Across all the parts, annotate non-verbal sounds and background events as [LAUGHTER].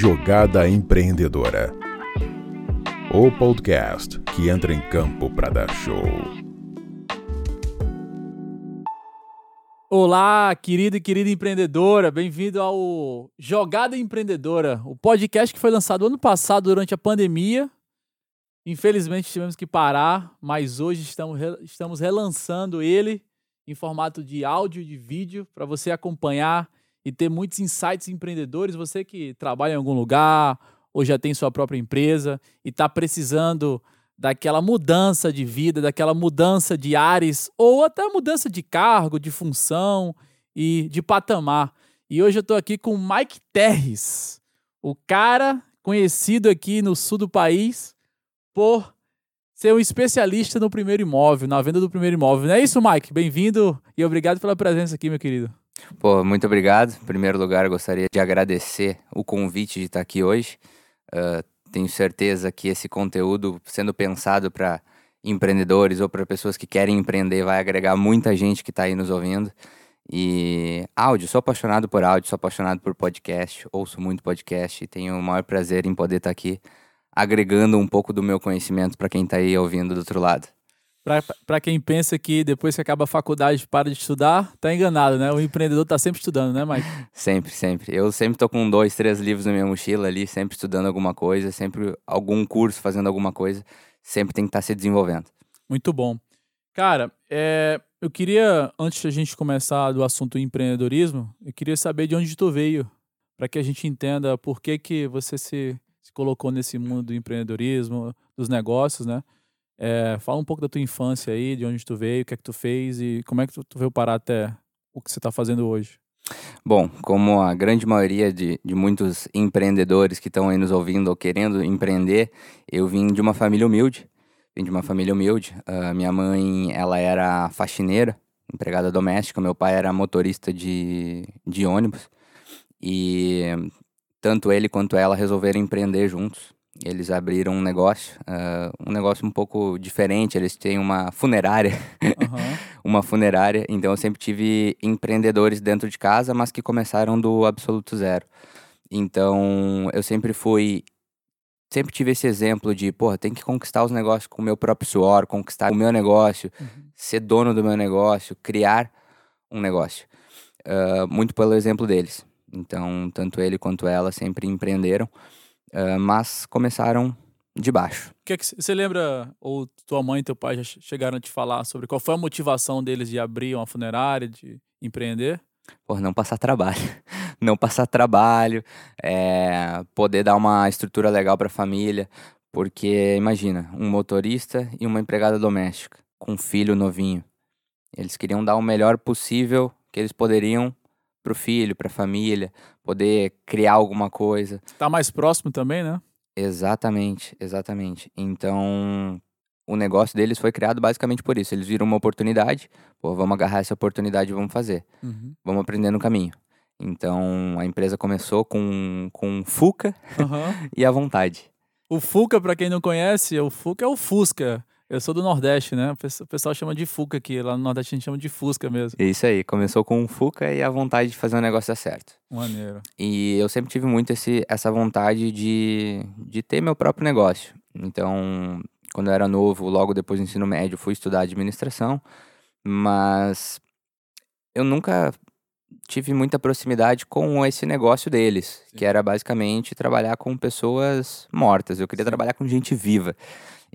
Jogada Empreendedora. O podcast que entra em campo para dar show. Olá, querido e querida empreendedora, bem-vindo ao Jogada Empreendedora, o podcast que foi lançado ano passado durante a pandemia. Infelizmente tivemos que parar, mas hoje estamos, estamos relançando ele em formato de áudio e de vídeo para você acompanhar e ter muitos insights empreendedores. Você que trabalha em algum lugar ou já tem sua própria empresa e está precisando daquela mudança de vida, daquela mudança de ares ou até mudança de cargo, de função e de patamar. E hoje eu estou aqui com o Mike Terres, o cara conhecido aqui no sul do país por ser um especialista no primeiro imóvel, na venda do primeiro imóvel. Não é isso, Mike? Bem-vindo e obrigado pela presença aqui, meu querido. Pô, muito obrigado. Em primeiro lugar, gostaria de agradecer o convite de estar aqui hoje. Uh, tenho certeza que esse conteúdo, sendo pensado para empreendedores ou para pessoas que querem empreender, vai agregar muita gente que está aí nos ouvindo. E áudio, sou apaixonado por áudio, sou apaixonado por podcast, ouço muito podcast e tenho o maior prazer em poder estar aqui agregando um pouco do meu conhecimento para quem está aí ouvindo do outro lado. Para quem pensa que depois que acaba a faculdade para de estudar, tá enganado, né? O empreendedor tá sempre estudando, né, Mike? [LAUGHS] sempre, sempre. Eu sempre tô com dois, três livros na minha mochila ali, sempre estudando alguma coisa, sempre algum curso fazendo alguma coisa, sempre tem que estar tá se desenvolvendo. Muito bom. Cara, é, eu queria, antes da gente começar do assunto empreendedorismo, eu queria saber de onde tu veio, para que a gente entenda por que, que você se, se colocou nesse mundo do empreendedorismo, dos negócios, né? É, fala um pouco da tua infância aí, de onde tu veio, o que é que tu fez e como é que tu, tu veio parar até o que você está fazendo hoje. Bom, como a grande maioria de, de muitos empreendedores que estão aí nos ouvindo ou querendo empreender, eu vim de uma família humilde. Vim de uma família humilde. Uh, minha mãe, ela era faxineira, empregada doméstica. Meu pai era motorista de, de ônibus. E tanto ele quanto ela resolveram empreender juntos. Eles abriram um negócio, uh, um negócio um pouco diferente. Eles têm uma funerária, uhum. [LAUGHS] uma funerária. Então eu sempre tive empreendedores dentro de casa, mas que começaram do absoluto zero. Então eu sempre fui, sempre tive esse exemplo de, porra, tem que conquistar os negócios com o meu próprio suor, conquistar o meu negócio, uhum. ser dono do meu negócio, criar um negócio. Uh, muito pelo exemplo deles. Então tanto ele quanto ela sempre empreenderam. Uh, mas começaram de baixo. Que que você lembra, ou tua mãe e teu pai já chegaram a te falar sobre qual foi a motivação deles de abrir uma funerária, de empreender? Por não passar trabalho. [LAUGHS] Não passar trabalho, é, poder dar uma estrutura legal para a família. Porque, imagina, um motorista e uma empregada doméstica com um filho novinho. Eles queriam dar o melhor possível que eles poderiam pro filho, pra família, poder criar alguma coisa. Tá mais próximo também, né? Exatamente, exatamente. Então, o negócio deles foi criado basicamente por isso. Eles viram uma oportunidade, pô, vamos agarrar essa oportunidade e vamos fazer. Uhum. Vamos aprender no caminho. Então, a empresa começou com, com Fuca uhum. [LAUGHS] e a vontade. O Fuca, para quem não conhece, o Fuca é o Fusca. Eu sou do Nordeste, né? O pessoal chama de Fuca aqui. Lá no Nordeste a gente chama de Fusca mesmo. É isso aí. Começou com um Fuca e a vontade de fazer um negócio dar certo. Maneiro. E eu sempre tive muito esse, essa vontade de, de ter meu próprio negócio. Então, quando eu era novo, logo depois do ensino médio, fui estudar administração. Mas eu nunca tive muita proximidade com esse negócio deles, Sim. que era basicamente trabalhar com pessoas mortas. Eu queria Sim. trabalhar com gente viva.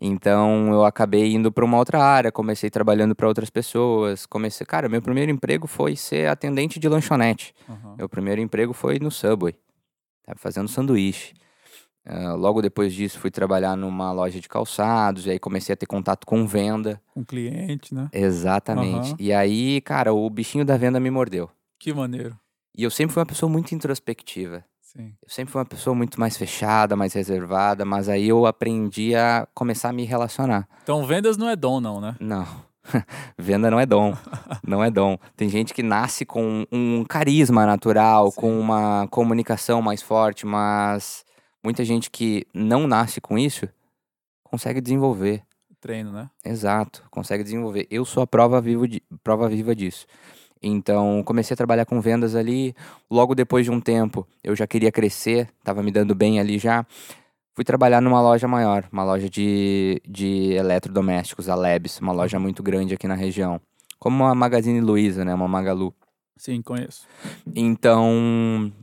Então eu acabei indo para uma outra área, comecei trabalhando para outras pessoas. Comecei, cara, meu primeiro emprego foi ser atendente de lanchonete. Uhum. Meu primeiro emprego foi no Subway, tava fazendo sanduíche. Uh, logo depois disso fui trabalhar numa loja de calçados e aí comecei a ter contato com venda. Com cliente, né? Exatamente. Uhum. E aí, cara, o bichinho da venda me mordeu. Que maneiro. E eu sempre fui uma pessoa muito introspectiva. Sim. Eu sempre fui uma pessoa muito mais fechada, mais reservada, mas aí eu aprendi a começar a me relacionar. Então, vendas não é dom, não, né? Não. [LAUGHS] Venda não é dom. não é dom. Tem gente que nasce com um carisma natural, Sim. com uma comunicação mais forte, mas muita gente que não nasce com isso consegue desenvolver. Treino, né? Exato, consegue desenvolver. Eu sou a prova viva, de, prova viva disso. Então, comecei a trabalhar com vendas ali. Logo depois de um tempo, eu já queria crescer, estava me dando bem ali já. Fui trabalhar numa loja maior, uma loja de, de eletrodomésticos, a Lebs, uma loja muito grande aqui na região. Como a Magazine Luiza, né? Uma Magalu. Sim, conheço. Então,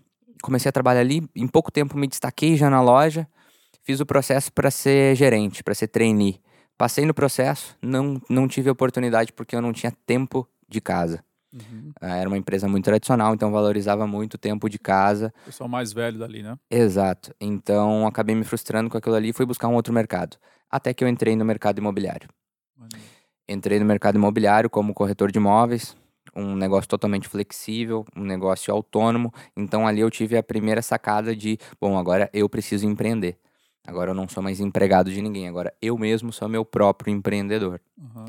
comecei a trabalhar ali. Em pouco tempo me destaquei já na loja. Fiz o processo para ser gerente, para ser trainee. Passei no processo, não, não tive oportunidade porque eu não tinha tempo de casa. Uhum. Ah, Era uma empresa muito tradicional, então valorizava muito o tempo de casa. Pessoal mais velho dali, né? Exato. Então acabei me frustrando com aquilo ali e fui buscar um outro mercado. Até que eu entrei no mercado imobiliário. Maneiro. Entrei no mercado imobiliário como corretor de imóveis, um negócio totalmente flexível, um negócio autônomo. Então ali eu tive a primeira sacada de, bom, agora eu preciso empreender. Agora eu não sou mais empregado de ninguém, agora eu mesmo sou meu próprio empreendedor. Uhum.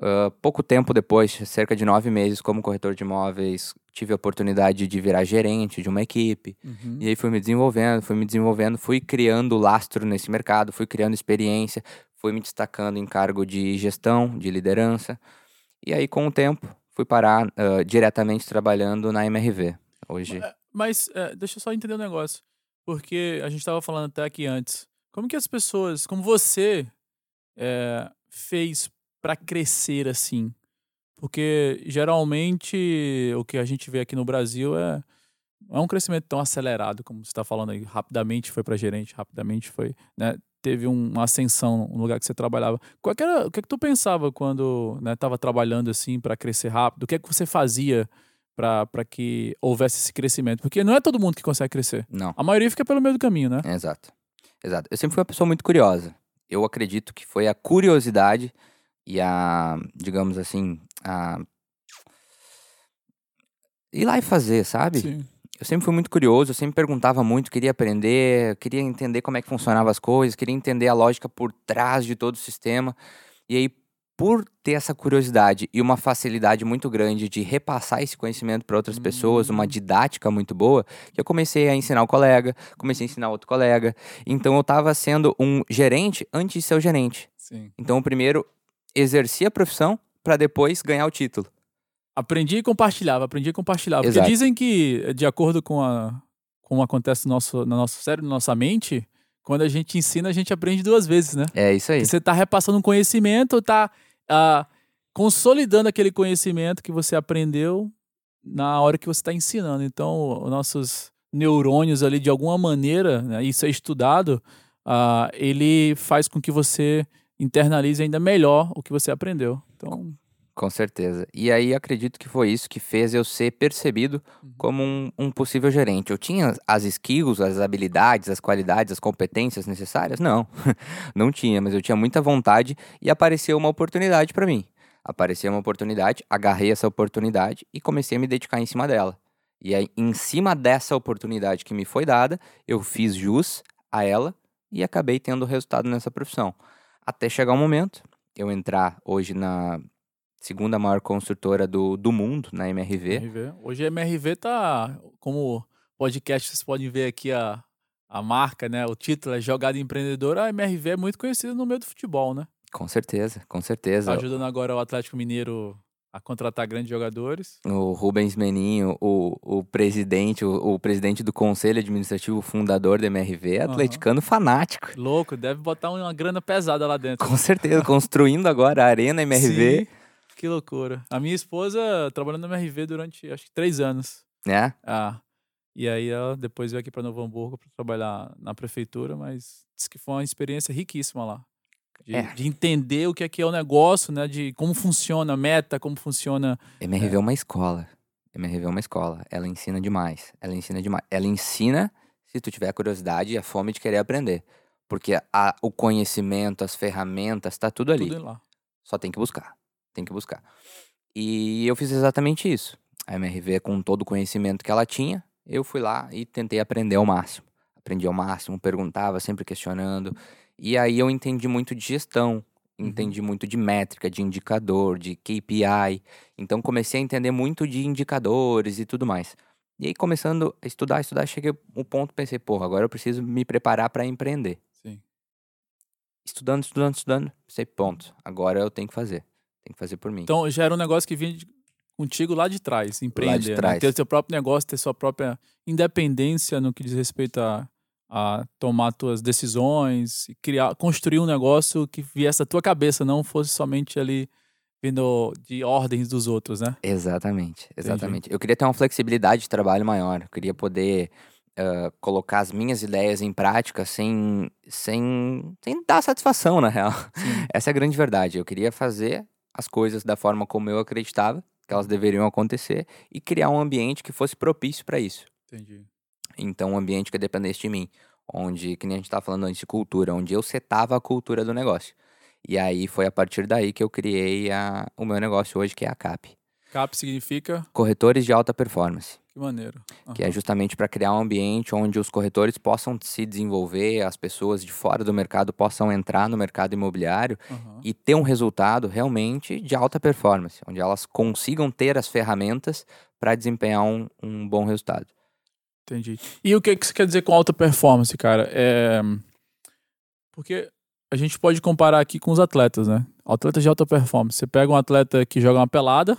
Ah, pouco tempo depois, cerca de nove meses como corretor de imóveis, tive a oportunidade de virar gerente de uma equipe. Uhum. E aí fui me desenvolvendo, fui me desenvolvendo, fui criando lastro nesse mercado, fui criando experiência, fui me destacando em cargo de gestão, de liderança. E aí, com o tempo, fui parar ah, diretamente trabalhando na MRV. Hoje, É, Mas é, deixa eu só entender um negócio. Porque a gente estava falando até aqui antes. Como que as pessoas, como você é, fez para crescer assim? Porque geralmente o que a gente vê aqui no Brasil é não é um crescimento tão acelerado como você está falando aí. Rapidamente foi para gerente, rapidamente foi, né? Teve um- uma ascensão no lugar que você trabalhava. Qual que era, o que é que tu pensava quando estava trabalhando assim para crescer rápido? O que é que você fazia para que houvesse esse crescimento? Porque não é todo mundo que consegue crescer. não. A maioria fica pelo meio do caminho, né? Exato. Exato. Eu sempre fui uma pessoa muito curiosa. Eu acredito que foi a curiosidade e a, digamos assim, a ir lá e fazer, sabe? Sim. Eu sempre fui muito curioso, eu sempre perguntava muito, queria aprender, queria entender como é que funcionavam as coisas, queria entender a lógica por trás de todo o sistema. E aí, por ter essa curiosidade e uma facilidade muito grande de repassar esse conhecimento para outras pessoas, uma Hum. didática muito boa, que eu comecei a ensinar o colega, comecei a ensinar outro colega. Então eu estava sendo um gerente antes de ser o gerente. Sim. Então eu primeiro exercia a profissão para depois ganhar o título. Aprendi e compartilhava, aprendi e compartilhava. Porque Exato. dizem que, de acordo com a, como acontece no nosso, no nosso cérebro, na nossa mente, quando a gente ensina, a gente aprende duas vezes, né? É isso aí. Porque Você tá repassando um conhecimento, tá ah, consolidando aquele conhecimento que você aprendeu na hora que você está ensinando. Então, os nossos neurônios ali, de alguma maneira, né, isso é estudado, ah, ele faz com que você internalize ainda melhor o que você aprendeu. Então, Com certeza. E aí acredito que foi isso que fez eu ser percebido Uhum. como um, um possível gerente. Eu tinha as skills, as habilidades, as qualidades, as competências necessárias? Não, [LAUGHS] não tinha, mas eu tinha muita vontade e apareceu uma oportunidade para mim. Apareceu uma oportunidade, agarrei essa oportunidade e comecei a me dedicar em cima dela. E aí, em cima dessa oportunidade que me foi dada, eu fiz jus a ela e acabei tendo resultado nessa profissão. Até chegar um momento, eu entrar hoje na segunda maior construtora do, do mundo, na MRV. MRV. Hoje a MRV tá como podcast, vocês podem ver aqui a, a marca, né? O título é Jogada Empreendedora. A MRV é muito conhecida no meio do futebol, né? Com certeza, com Tá certeza. ajudando agora o Atlético Mineiro a contratar grandes jogadores. O Rubens Meninho, o, o presidente, o, o presidente do conselho administrativo fundador da MRV, é atleticano fanático. Louco, deve botar uma grana pesada lá dentro. Com certeza, [LAUGHS] construindo agora a Arena MRV, Sim, que loucura. A minha esposa trabalhou na MRV durante acho que três anos. né? Ah, e aí ela depois veio aqui para Novo Hamburgo para trabalhar na prefeitura, mas disse que foi uma experiência riquíssima lá. De, É. de entender o que é que é o negócio, né? De como funciona a meta, como funciona. MRV é uma escola. MRV é uma escola. Ela ensina demais. Ela ensina demais. Ela ensina se tu tiver a curiosidade e a fome de querer aprender. Porque a- o conhecimento, as ferramentas, tá tudo ali. Tudo lá. Só tem que buscar. Tem que buscar. E eu fiz exatamente isso. A MRV, com todo o conhecimento que ela tinha, eu fui lá e tentei aprender ao máximo. Aprendi ao máximo, perguntava, sempre questionando. E aí eu entendi muito de gestão, Uhum. entendi muito de métrica, de indicador, de KPI. Então comecei a entender muito de indicadores e tudo mais. E aí começando a estudar, estudar, cheguei um ponto, pensei, porra, agora eu preciso me preparar para empreender. Sim. Estudando, estudando, estudando, pensei, ponto, agora eu tenho que fazer. Tenho que fazer por mim. Então já era um negócio que vinha de- contigo lá de trás, empreender, né? trás. ter seu próprio negócio, ter sua própria independência no que diz respeito a, a tomar tuas decisões, e criar, construir um negócio que viesse da tua cabeça, não fosse somente ali vindo de ordens dos outros, né? Exatamente, exatamente. Eu queria ter uma flexibilidade de trabalho maior. Eu queria poder ah, colocar as minhas ideias em prática sem, sem, sem dar satisfação, na real. [LAUGHS] Essa é a grande verdade. Eu queria fazer as coisas da forma como eu acreditava que elas deveriam acontecer e criar um ambiente que fosse propício para isso. Entendi. Então, um ambiente que dependesse de mim, onde, que nem a gente estava falando antes de cultura, onde eu setava a cultura do negócio. E aí foi a partir daí que eu criei a, o meu negócio hoje, que é a CAP. CAP significa Corretores de alta performance, que maneiro. que é justamente para criar um ambiente onde os corretores possam se desenvolver, as pessoas de fora do mercado possam entrar no mercado imobiliário Aham. e ter um resultado realmente de alta performance, onde elas consigam ter as ferramentas para desempenhar um, um bom resultado. Entendi. E o que, que você quer dizer com alta performance, cara? É... Porque a gente pode comparar aqui com os atletas, né? Atletas de alta performance. Você pega um atleta que joga uma pelada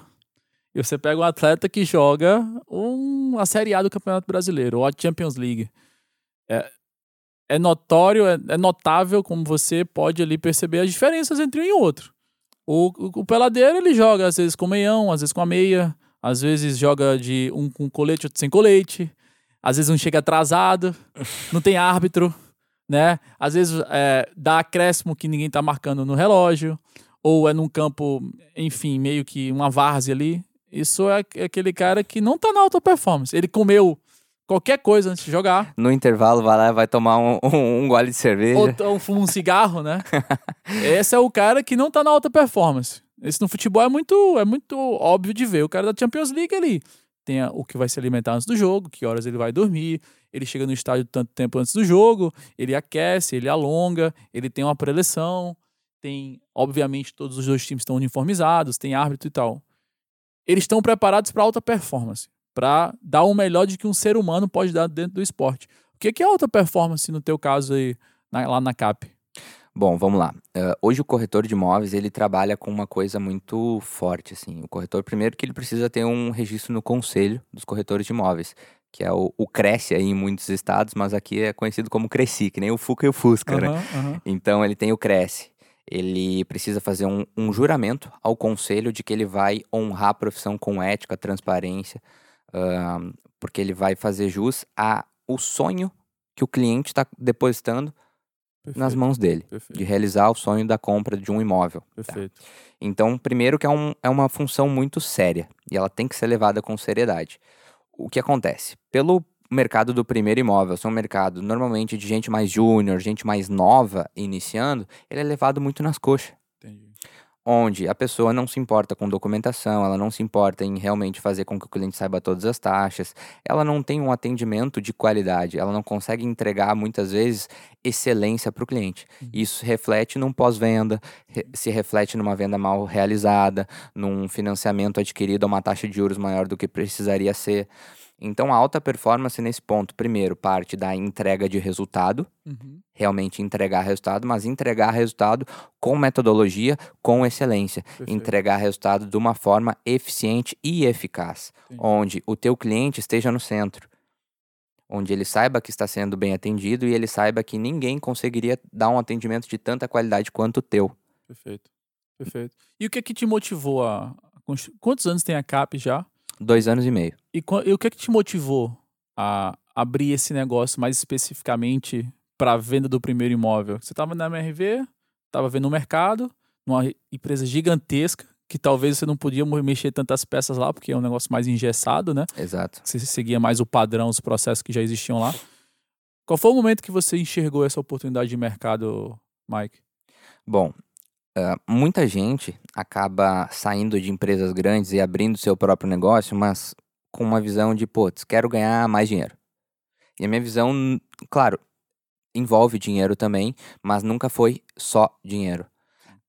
e você pega um atleta que joga um, a Série A do Campeonato Brasileiro, ou a Champions League. É, é notório, é, é notável como você pode ali perceber as diferenças entre um e outro. O, o, o peladeiro, ele joga às vezes com meião, às vezes com a meia, às vezes joga de um com colete, outro sem colete. Às vezes um chega atrasado, não tem árbitro, né? Às vezes é, dá acréscimo que ninguém tá marcando no relógio, ou é num campo, enfim, meio que uma várzea ali. Isso é é aquele cara que não tá na alta performance. Ele comeu qualquer coisa antes de jogar, No intervalo, vai lá e vai tomar um, um, um gole de cerveja. ou fuma um cigarro, né? [LAUGHS] Esse é o cara que não tá na alta performance. Esse no futebol é muito, é muito óbvio de ver. O cara da Champions League ali tem a- o que vai se alimentar antes do jogo, que horas ele vai dormir, ele chega no estádio tanto tempo antes do jogo, ele aquece, ele alonga, ele tem uma preleção, tem, obviamente, todos os dois times estão uniformizados, tem árbitro e tal. Eles estão preparados para alta performance, para dar o melhor de que um ser humano pode dar dentro do esporte. O que que é alta performance no teu caso aí, na- lá na CAP? Bom, vamos lá. Eh, hoje o corretor de imóveis, ele trabalha com uma coisa muito forte, assim. O corretor, primeiro que ele precisa ter um registro no Conselho dos Corretores de Imóveis, que é o, o Cresce aí em muitos estados, mas aqui é conhecido como Cresci, que nem o Fuca e o Fusca, né? Aham, aham. Então ele tem o Cresce. Ele precisa fazer um, um juramento ao conselho de que ele vai honrar a profissão com ética, transparência, ahn, porque ele vai fazer jus a o sonho que o cliente está depositando nas Perfeito, mãos dele, de Perfeito, realizar o sonho da compra de um imóvel. tá? perfeito. Então, primeiro que é, um- é uma função muito séria e ela tem que ser levada com seriedade. O que acontece? Pelo mercado do primeiro imóvel, ser um mercado normalmente de gente mais júnior, gente mais nova iniciando, ele é levado muito nas coxas. Onde a pessoa não se importa com documentação, ela não se importa em realmente fazer com que o cliente saiba todas as taxas, ela não tem um atendimento de qualidade, ela não consegue entregar muitas vezes excelência para o cliente. Uhum. Isso reflete num pós-venda, re- se reflete numa venda mal realizada, num financiamento adquirido a uma taxa de juros maior do que precisaria ser. Então, a alta performance nesse ponto, primeiro, parte da entrega de resultado, Uhum. realmente entregar resultado, mas entregar resultado com metodologia, com excelência. Perfeito. Entregar resultado de uma forma eficiente e eficaz, onde o teu cliente esteja no centro, onde ele saiba que está sendo bem atendido e ele saiba que ninguém conseguiria dar um atendimento de tanta qualidade quanto o teu. Perfeito. Perfeito. E o que é que te motivou a. Quantos anos tem a CAP já? Dois anos e meio. E, e o que é que te motivou a abrir esse negócio mais especificamente para a venda do primeiro imóvel? Você estava na MRV, estava vendo o mercado, numa empresa gigantesca, que talvez você não podia mexer tantas peças lá, porque é um negócio mais engessado, né? Exato. Você seguia mais o padrão, os processos que já existiam lá. Qual foi o momento que você enxergou essa oportunidade de mercado, Mike? Bom, ah, muita gente acaba saindo de empresas grandes e abrindo seu próprio negócio, mas com uma visão de, putz, quero ganhar mais dinheiro. E a minha visão, claro, envolve dinheiro também, mas nunca foi só dinheiro.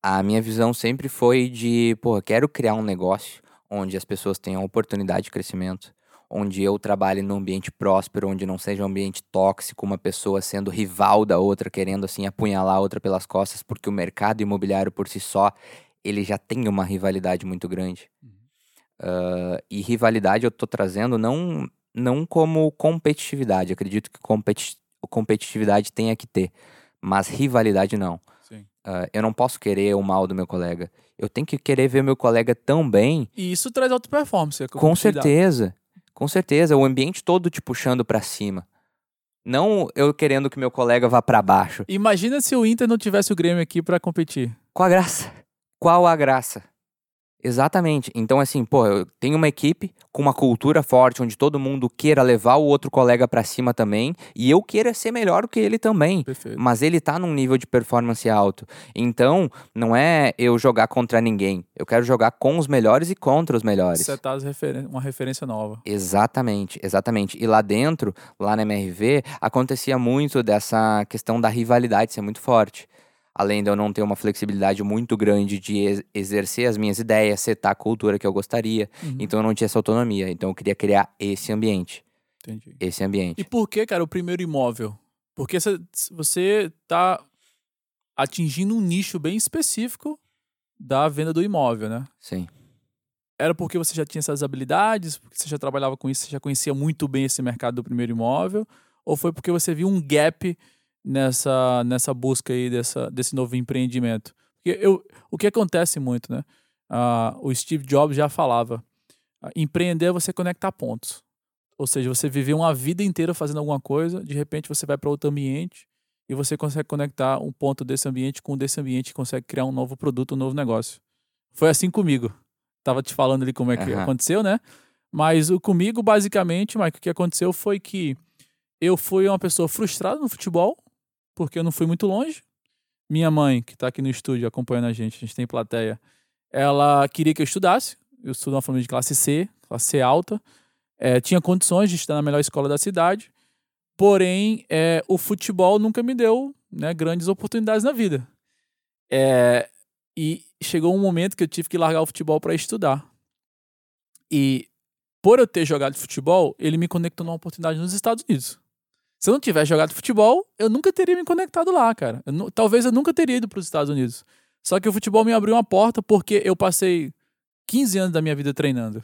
A minha visão sempre foi de, pô, quero criar um negócio onde as pessoas tenham oportunidade de crescimento, onde eu trabalhe num ambiente próspero, onde não seja um ambiente tóxico, uma pessoa sendo rival da outra, querendo assim apunhalar a outra pelas costas, porque o mercado imobiliário por si só, ele já tem uma rivalidade muito grande. Uh, e rivalidade eu tô trazendo não, não como competitividade. Acredito que competi competitividade tenha que ter, mas rivalidade não. Uh, eu não posso querer o mal do meu colega. Eu tenho que querer ver meu colega tão bem. E isso traz alta performance. Com certeza. Com certeza. O ambiente todo te puxando para cima. Não eu querendo que meu colega vá para baixo. Imagina se o Inter não tivesse o Grêmio aqui para competir. Qual a graça? Qual a graça? Exatamente. Então, assim, pô, eu tenho uma equipe com uma cultura forte, onde todo mundo queira levar o outro colega para cima também, e eu queira ser melhor do que ele também. Perfeito. Mas ele tá num nível de performance alto. Então, não é eu jogar contra ninguém. Eu quero jogar com os melhores e contra os melhores. Você tá uma referência nova. Exatamente, exatamente. E lá dentro, lá na MRV, acontecia muito dessa questão da rivalidade ser muito forte além de eu não ter uma flexibilidade muito grande de exercer as minhas ideias, setar a cultura que eu gostaria. Uhum. Então eu não tinha essa autonomia. Então eu queria criar esse ambiente. Entendi. Esse ambiente. E por que, cara, o primeiro imóvel? Porque você tá atingindo um nicho bem específico da venda do imóvel, né? Sim. Era porque você já tinha essas habilidades, porque você já trabalhava com isso, você já conhecia muito bem esse mercado do primeiro imóvel? Ou foi porque você viu um gap nessa, nessa busca aí dessa, desse novo empreendimento. Porque eu, o que acontece muito, né? Uh, o Steve Jobs já falava: uh, empreender é você conectar pontos. Ou seja, você viver uma vida inteira fazendo alguma coisa, de repente você vai para outro ambiente e você consegue conectar um ponto desse ambiente com desse ambiente e consegue criar um novo produto, um novo negócio. Foi assim comigo. Tava te falando ali como é que uhum. aconteceu, né? Mas o comigo, basicamente, Mike, o que aconteceu foi que eu fui uma pessoa frustrada no futebol, porque eu não fui muito longe. Minha mãe, que está aqui no estúdio acompanhando a gente, a gente tem plateia, ela queria que eu estudasse. Eu estudo uma família de classe C, classe C alta. É, tinha condições de estudar na melhor escola da cidade. Porém, é, o futebol nunca me deu né, grandes oportunidades na vida. É, e chegou um momento que eu tive que largar o futebol para estudar. E por eu ter jogado futebol, ele me conectou numa oportunidade nos Estados Unidos. Se eu não tivesse jogado futebol, eu nunca teria me conectado lá, cara. Eu, talvez eu nunca teria ido para os Estados Unidos. Só que o futebol me abriu uma porta porque eu passei 15 anos da minha vida treinando.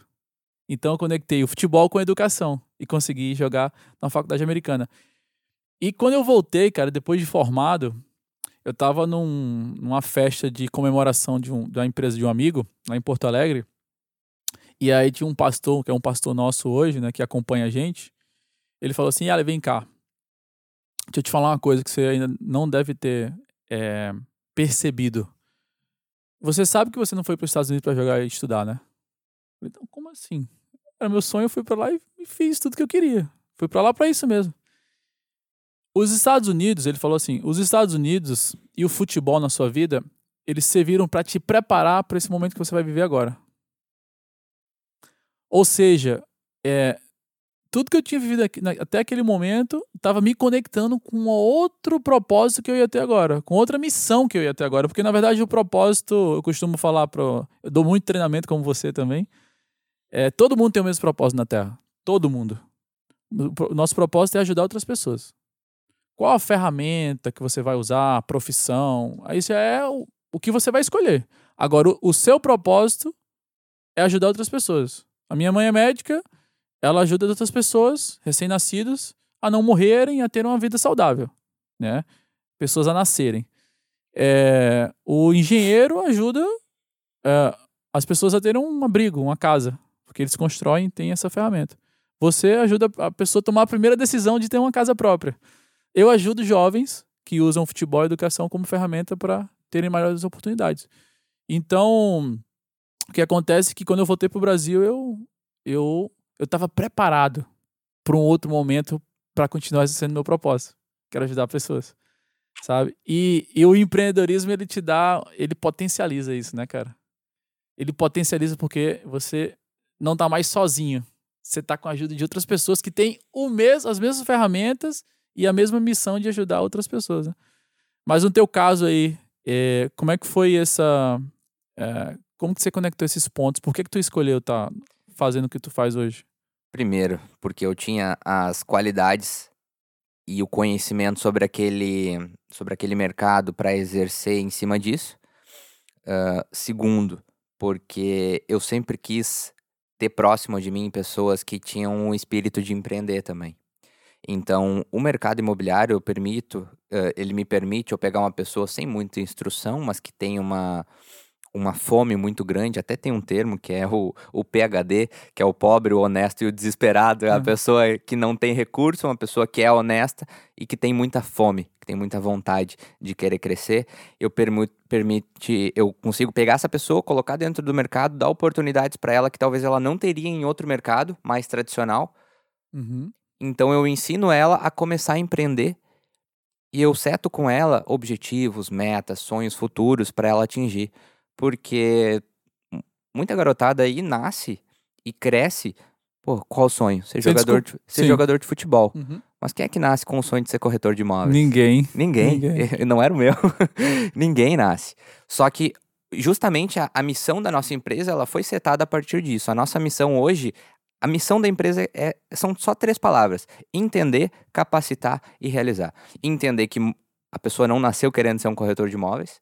Então eu conectei o futebol com a educação e consegui jogar na faculdade americana. E quando eu voltei, cara, depois de formado, eu tava num, numa festa de comemoração de, um, de uma empresa de um amigo, lá em Porto Alegre. E aí tinha um pastor, que é um pastor nosso hoje, né, que acompanha a gente. Ele falou assim: Ale, vem cá. Deixa eu te falar uma coisa que você ainda não deve ter é, percebido. Você sabe que você não foi para os Estados Unidos para jogar e estudar, né? Então, como assim? Era meu sonho, eu fui para lá e, fiz tudo que eu queria. Fui para lá para isso mesmo. Os Estados Unidos, ele falou assim: os Estados Unidos e o futebol na sua vida, eles serviram para te preparar para esse momento que você vai viver agora. Ou seja, é, tudo que eu tinha vivido aqui, até aquele momento estava me conectando com outro propósito que eu ia ter agora, com outra missão que eu ia ter agora. Porque, na verdade, o propósito, eu costumo falar para. Eu dou muito treinamento, como você também. É, todo mundo tem o mesmo propósito na Terra. Todo mundo. O nosso propósito é ajudar outras pessoas. Qual a ferramenta que você vai usar, a profissão? Isso é o, o que você vai escolher. Agora, o, o seu propósito é ajudar outras pessoas. A minha mãe é médica ela ajuda outras pessoas recém-nascidas a não morrerem, a ter uma vida saudável, né? Pessoas a nascerem. É, o engenheiro ajuda é, as pessoas a terem um abrigo, uma casa, porque eles constroem, tem essa ferramenta. Você ajuda a pessoa a tomar a primeira decisão de ter uma casa própria. Eu ajudo jovens que usam futebol e educação como ferramenta para terem maiores oportunidades. Então, o que acontece é que quando eu voltei para o Brasil, eu, eu eu estava preparado para um outro momento para continuar sendo meu propósito, que era ajudar pessoas, sabe? E, e o empreendedorismo ele te dá, ele potencializa isso, né, cara? Ele potencializa porque você não tá mais sozinho. Você tá com a ajuda de outras pessoas que têm o mesmo, as mesmas ferramentas e a mesma missão de ajudar outras pessoas. Né? Mas no teu caso aí, é, como é que foi essa. É, como que você conectou esses pontos? Por que, que tu escolheu estar tá fazendo o que tu faz hoje? Primeiro, porque eu tinha as qualidades e o conhecimento sobre aquele, sobre aquele mercado para exercer em cima disso. Uh, segundo, porque eu sempre quis ter próximo de mim pessoas que tinham um espírito de empreender também. Então, o mercado imobiliário eu permito, uh, ele me permite eu pegar uma pessoa sem muita instrução, mas que tem uma, uma fome muito grande, até tem um termo que é o, o PHD, que é o pobre, o honesto e o desesperado. É a uhum. pessoa que não tem recurso, uma pessoa que é honesta e que tem muita fome, que tem muita vontade de querer crescer. Eu permite eu consigo pegar essa pessoa, colocar dentro do mercado, dar oportunidades para ela que talvez ela não teria em outro mercado mais tradicional. Uhum. Então eu ensino ela a começar a empreender e eu seto com ela objetivos, metas, sonhos futuros para ela atingir. Porque muita garotada aí nasce e cresce. Pô, qual o sonho? Ser, jogador, de, ser jogador de futebol. Uhum. Mas quem é que nasce com o sonho de ser corretor de imóveis? Ninguém. Ninguém. Ninguém. [LAUGHS] Não era o meu. [LAUGHS] Ninguém nasce. Só que justamente a, a, missão da nossa empresa ela foi setada a partir disso. A nossa missão hoje, a missão da empresa é, são só três palavras: entender, capacitar e realizar. Entender que a pessoa não nasceu querendo ser um corretor de imóveis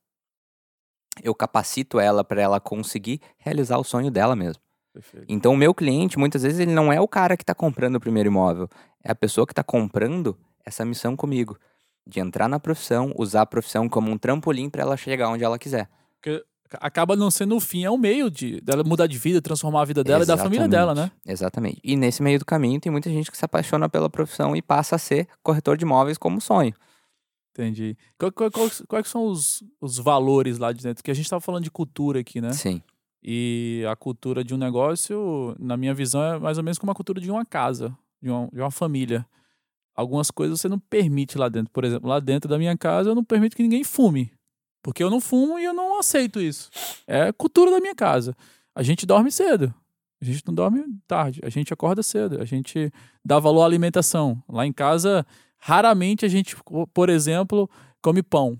eu capacito ela para ela conseguir realizar o sonho dela mesmo. Perfeito. Então, o meu cliente, muitas vezes, ele não é o cara que está comprando o primeiro imóvel. É a pessoa que está comprando essa missão comigo. De entrar na profissão, usar a profissão como um trampolim para ela chegar onde ela quiser. Porque acaba não sendo o fim, é o meio de dela mudar de vida, transformar a vida dela Exatamente. e da família dela, né? Exatamente. E nesse meio do caminho tem muita gente que se apaixona pela profissão e passa a ser corretor de imóveis como sonho. Entendi. Qual, qual, qual, quais são os, os valores lá de dentro? Que a gente estava falando de cultura aqui, né? Sim. E a cultura de um negócio, na minha visão, é mais ou menos como a cultura de uma casa, de uma, de uma família. Algumas coisas você não permite lá dentro. Por exemplo, lá dentro da minha casa, eu não permito que ninguém fume. Porque eu não fumo e eu não aceito isso. É cultura da minha casa. A gente dorme cedo. A gente não dorme tarde. A gente acorda cedo. A gente dá valor à alimentação. Lá em casa, Raramente a gente, por exemplo, come pão,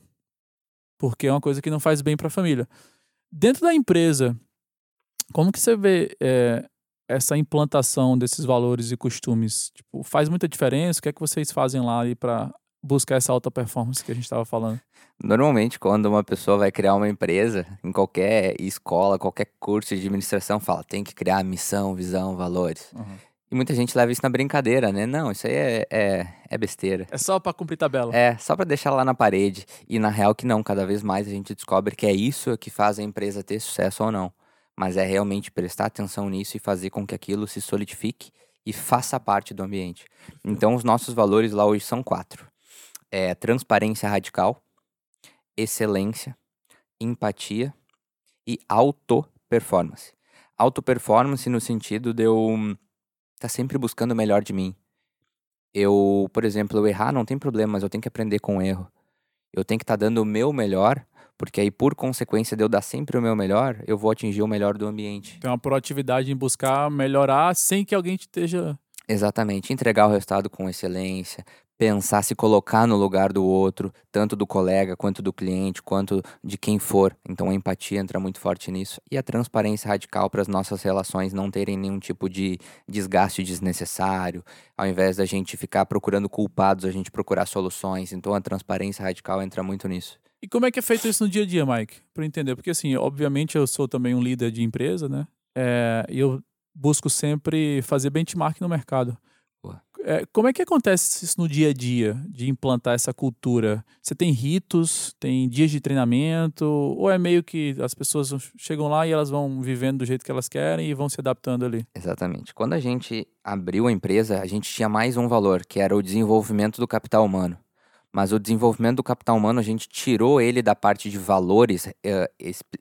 porque é uma coisa que não faz bem para a família. Dentro da empresa, como que você vê é, essa implantação desses valores e costumes? Tipo, faz muita diferença? O que é que vocês fazem lá para buscar essa alta performance que a gente estava falando? Normalmente, quando uma pessoa vai criar uma empresa, em qualquer escola, qualquer curso de administração, fala tem que criar missão, visão, valores. Uhum. E muita gente leva isso na brincadeira, né? Não, isso aí é, é, é besteira. É só para cumprir tabela. É, só para deixar lá na parede. E na real que não, cada vez mais a gente descobre que é isso que faz a empresa ter sucesso ou não. Mas é realmente prestar atenção nisso e fazer com que aquilo se solidifique e faça parte do ambiente. Então os nossos valores lá hoje são quatro. É transparência radical, excelência, empatia e auto-performance. Auto-performance no sentido de eu tá sempre buscando o melhor de mim. Eu, por exemplo, eu errar não tem problema, mas eu tenho que aprender com o erro. Eu tenho que estar tá dando o meu melhor, porque aí, por consequência de eu dar sempre o meu melhor, eu vou atingir o melhor do ambiente. Tem uma proatividade em buscar melhorar sem que alguém te esteja. Exatamente, entregar o resultado com excelência, pensar, se colocar no lugar do outro, tanto do colega, quanto do cliente, quanto de quem for. Então a empatia entra muito forte nisso. E a transparência radical para as nossas relações não terem nenhum tipo de desgaste desnecessário. Ao invés da gente ficar procurando culpados, a gente procurar soluções. Então a transparência radical entra muito nisso. E como é que é feito isso no dia a dia, Mike? Para entender, porque assim, obviamente eu sou também um líder de empresa, né? É, e eu busco sempre fazer benchmark no mercado. É, como é que acontece isso no dia a dia, de implantar essa cultura? Você tem ritos, tem dias de treinamento, ou é meio que as pessoas chegam lá e elas vão vivendo do jeito que elas querem e vão se adaptando ali? Exatamente. Quando a gente abriu a empresa, a gente tinha mais um valor, que era o desenvolvimento do capital humano. Mas o desenvolvimento do capital humano, a gente tirou ele da parte de valores é,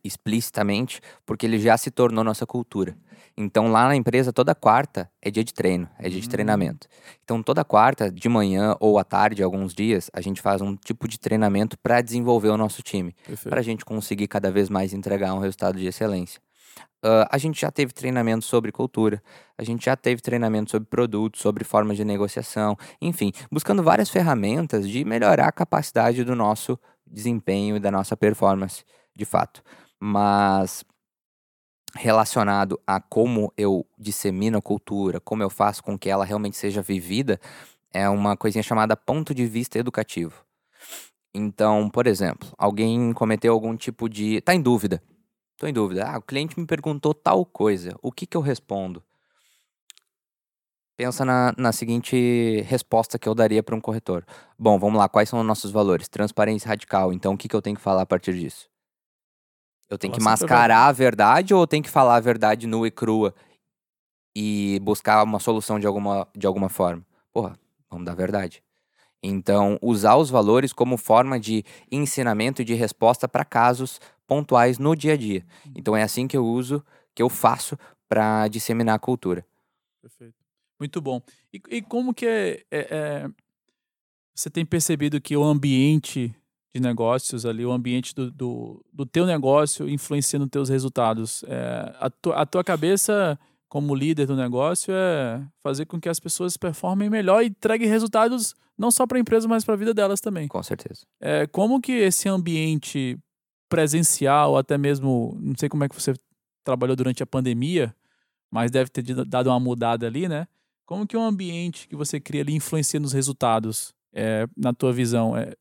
explicitamente, porque ele já se tornou nossa cultura. Então lá na empresa toda quarta é dia de treino, é dia de treinamento. Então toda quarta, de manhã ou à tarde, alguns dias, a gente faz um tipo de treinamento para desenvolver o nosso time, para a gente conseguir cada vez mais entregar um resultado de excelência. Uh, a gente já teve treinamento sobre cultura, a gente já teve treinamento sobre produtos, sobre formas de negociação, enfim, buscando várias ferramentas de melhorar a capacidade do nosso desempenho e da nossa performance, de fato. Mas relacionado a como eu dissemino a cultura, como eu faço com que ela realmente seja vivida, é uma coisinha chamada ponto de vista educativo. Então, por exemplo, alguém cometeu algum tipo de. tá em dúvida. Tô em dúvida. Ah, o cliente me perguntou tal coisa. O que, que eu respondo? Pensa na, na seguinte resposta que eu daria para um corretor. Bom, vamos lá, quais são os nossos valores? Transparência radical. Então, o que, que eu tenho que falar a partir disso? Eu tenho que Falar sempre a mascarar a verdade ou eu tenho que falar a verdade nua e crua e buscar uma solução de alguma, de alguma forma? Porra, vamos dar verdade. Então, usar os valores como forma de ensinamento e de resposta para casos pontuais no dia a dia. Então, é assim que eu uso, que eu faço para disseminar a cultura. Perfeito. Muito bom. E, e como que é, é- é- você tem percebido que o ambiente de negócios ali, o ambiente do, do, do teu negócio influencia nos teus resultados? É, a, tu- a tua cabeça, como líder do negócio, é fazer com que as pessoas performem melhor e entreguem resultados não só para a empresa, mas para a vida delas também. Com certeza. É, como que esse ambiente presencial, até mesmo, não sei como é que você trabalhou durante a pandemia, mas deve ter dado- uma mudada ali, né? Como que o ambiente que você cria ali influencia nos resultados, é, na tua visão? É,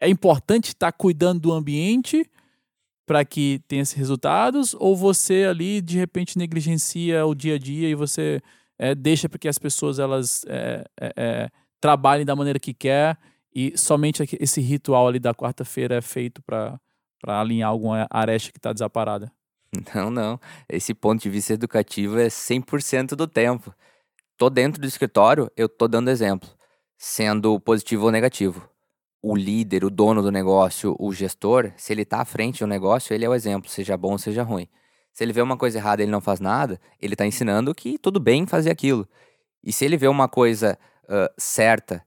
é importante estar cuidando do ambiente para que tenha esses resultados, ou você ali de repente negligencia o dia a dia e você é, deixa para que as pessoas elas é, é, é, trabalhem da maneira que quer e somente esse ritual ali da quarta-feira é feito para alinhar alguma aresta que está desaparada. Não, não. Esse ponto de vista educativo é 100% do tempo. Tô dentro do escritório, eu tô dando exemplo, sendo positivo ou negativo. O líder, o dono do negócio, o gestor, se ele tá à frente do negócio, ele é o exemplo, seja bom ou seja ruim. Se ele vê uma coisa errada e ele não faz nada, ele tá ensinando que tudo bem fazer aquilo. E se ele vê uma coisa ah, certa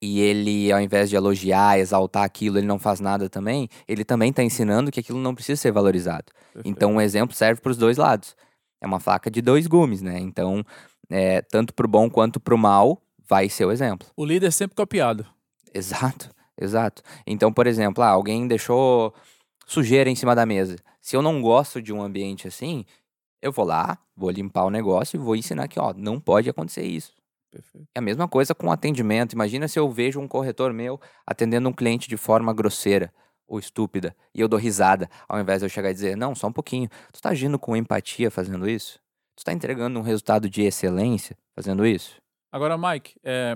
e ele, ao invés de elogiar, exaltar aquilo, ele não faz nada também, ele também tá ensinando que aquilo não precisa ser valorizado. Então, um exemplo serve para os dois lados. É uma faca de dois gumes, né? Então, é, tanto pro bom quanto pro mal, vai ser o exemplo. o líder é sempre copiado. Exato, [LAUGHS] exato. Então, por exemplo, ah, alguém deixou sujeira em cima da mesa. Se eu não gosto de um ambiente assim, eu vou lá, vou limpar o negócio e vou ensinar que, ó, não pode acontecer isso. Perfeito. É a mesma coisa com atendimento. Imagina se eu vejo um corretor meu atendendo um cliente de forma grosseira ou estúpida e eu dou risada, ao invés de eu chegar e dizer: Não, só um pouquinho. Tu tá agindo com empatia fazendo isso? Tu tá entregando um resultado de excelência fazendo isso? Agora, Mike, é,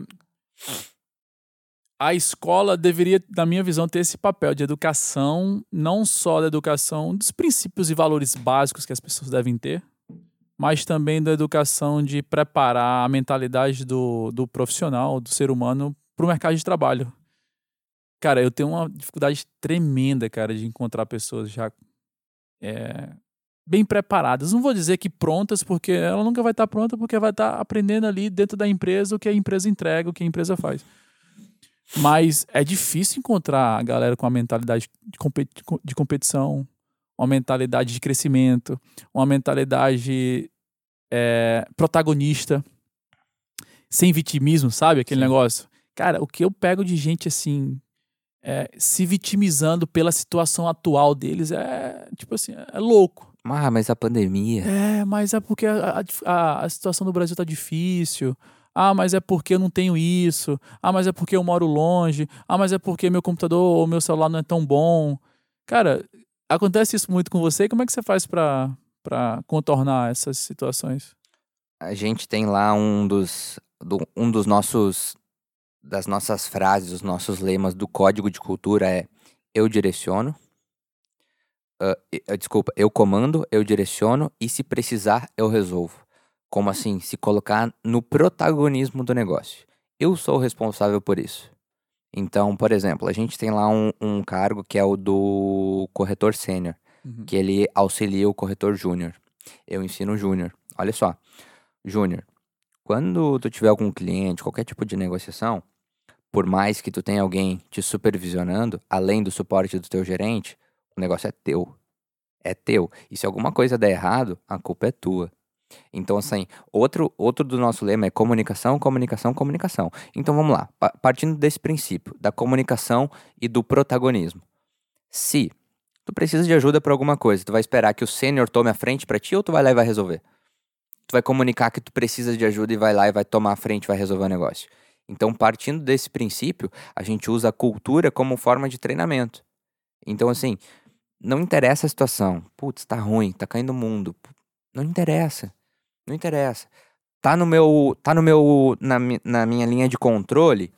a escola deveria, na minha visão, ter esse papel de educação, não só da educação dos princípios e valores básicos que as pessoas devem ter, mas também da educação de preparar a mentalidade do, do profissional, do ser humano, para o mercado de trabalho. Cara, eu tenho uma dificuldade tremenda, cara, de encontrar pessoas já é, bem preparadas. Não vou dizer que prontas, porque ela nunca vai estar pronta, porque vai estar aprendendo ali dentro da empresa o que a empresa entrega, o que a empresa faz. Mas é difícil encontrar a galera com a mentalidade de, competi- de competição, uma mentalidade de crescimento, uma mentalidade é, protagonista, sem vitimismo, sabe? Aquele Sim. negócio. Cara, o que eu pego de gente assim, é, se vitimizando pela situação atual deles é, tipo assim, é louco. Ah, mas a pandemia. É, mas é porque a, a a situação do Brasil tá difícil. Ah, mas é porque eu não tenho isso. Ah, mas é porque eu moro longe. Ah, mas é porque meu computador ou meu celular não é tão bom. Cara, acontece isso muito com você. Como é que você faz pra contornar essas situações? A gente tem lá um dos, do- um dos nossos das nossas frases, os nossos lemas do código de cultura é eu direciono, ah, desculpa, eu comando, eu direciono e se precisar eu resolvo. Como assim? Se colocar no protagonismo do negócio. Eu sou o responsável por isso. Então, por exemplo, a gente tem lá um, um cargo que é o do corretor sênior Uhum. que ele auxilia o corretor júnior. Eu ensino o júnior. Olha só, júnior, quando tu tiver algum cliente, qualquer tipo de negociação, por mais que tu tenha alguém te supervisionando, além do suporte do teu gerente, o negócio é teu. É teu. E se alguma coisa der errado, a culpa é tua. Então, assim, outro, outro do nosso lema é comunicação, comunicação, comunicação. Então, vamos lá. Pa- partindo desse princípio, da comunicação e do protagonismo. Se tu precisa de ajuda pra alguma coisa, tu vai esperar que o sênior tome a frente pra ti ou tu vai lá e vai resolver? Tu vai comunicar que tu precisa de ajuda e vai lá e vai tomar a frente vai resolver o negócio. Então, partindo desse princípio, a gente usa a cultura como forma de treinamento. Então, assim, não interessa a situação. Putz, tá ruim, tá caindo o mundo. Não interessa. Não interessa. Tá no meu. Tá no meu. Na, na minha linha de controle.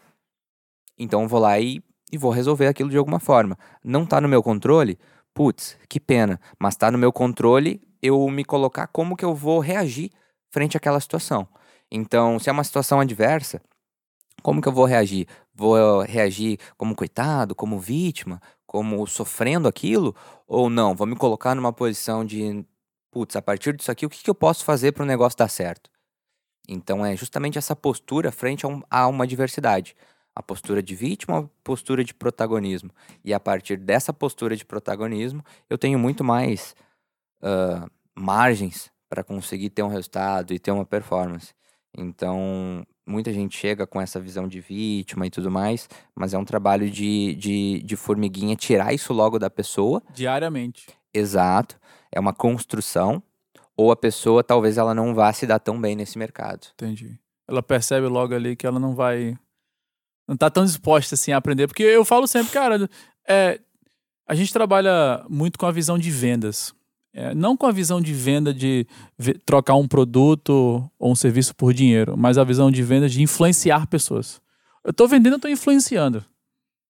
Então vou lá e, e vou resolver aquilo de alguma forma. Não tá no meu controle? Putz, que pena. Mas tá no meu controle eu me colocar como que eu vou reagir frente àquela situação. Então, se é uma situação adversa, como que eu vou reagir? Vou reagir como coitado, como vítima, como sofrendo aquilo? Ou não? Vou me colocar numa posição de, putz, a partir disso aqui, o que, que eu posso fazer para o negócio dar certo? Então, é justamente essa postura frente a, um- a uma adversidade. A postura de vítima, a postura de protagonismo. E a partir dessa postura de protagonismo, eu tenho muito mais ah, margens para conseguir ter um resultado e ter uma performance. Então, muita gente chega com essa visão de vítima e tudo mais, mas é um trabalho de, de, de formiguinha tirar isso logo da pessoa. Diariamente. Exato. É uma construção. Ou a pessoa talvez ela não vá se dar tão bem nesse mercado. Entendi. Ela percebe logo ali que ela não vai. Não tá tão disposta assim a aprender. Porque eu falo sempre, cara, é, a gente trabalha muito com a visão de vendas. É, não com a visão de venda de trocar um produto ou um serviço por dinheiro, mas a visão de venda de influenciar pessoas. Eu tô vendendo, eu tô influenciando.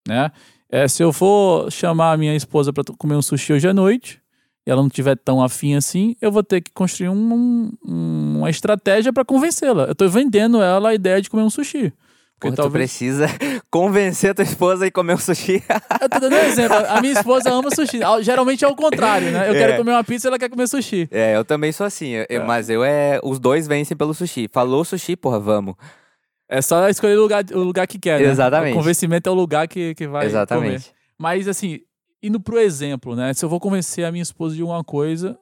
Né? É, se eu for chamar a minha esposa para comer um sushi hoje à noite, e ela não tiver tão afim assim, eu vou ter que construir um- um- uma estratégia para convencê-la. Eu tô vendendo ela a ideia de comer um sushi. Porque tu talvez. precisa [LAUGHS] convencer a tua esposa a ir comer um sushi. Eu tô dando um exemplo. A minha esposa ama sushi. Geralmente é o contrário, né? Eu É. quero comer uma pizza e ela quer comer sushi. é, eu também sou assim. eu- eu- Mas eu é. Os dois vencem pelo sushi. Falou sushi, porra, vamos. É só escolher o lugar, o lugar que quer, né? Exatamente. O convencimento é o lugar que, que vai comer. Exatamente. Mas, assim, indo pro exemplo, né? Se eu vou convencer a minha esposa de uma coisa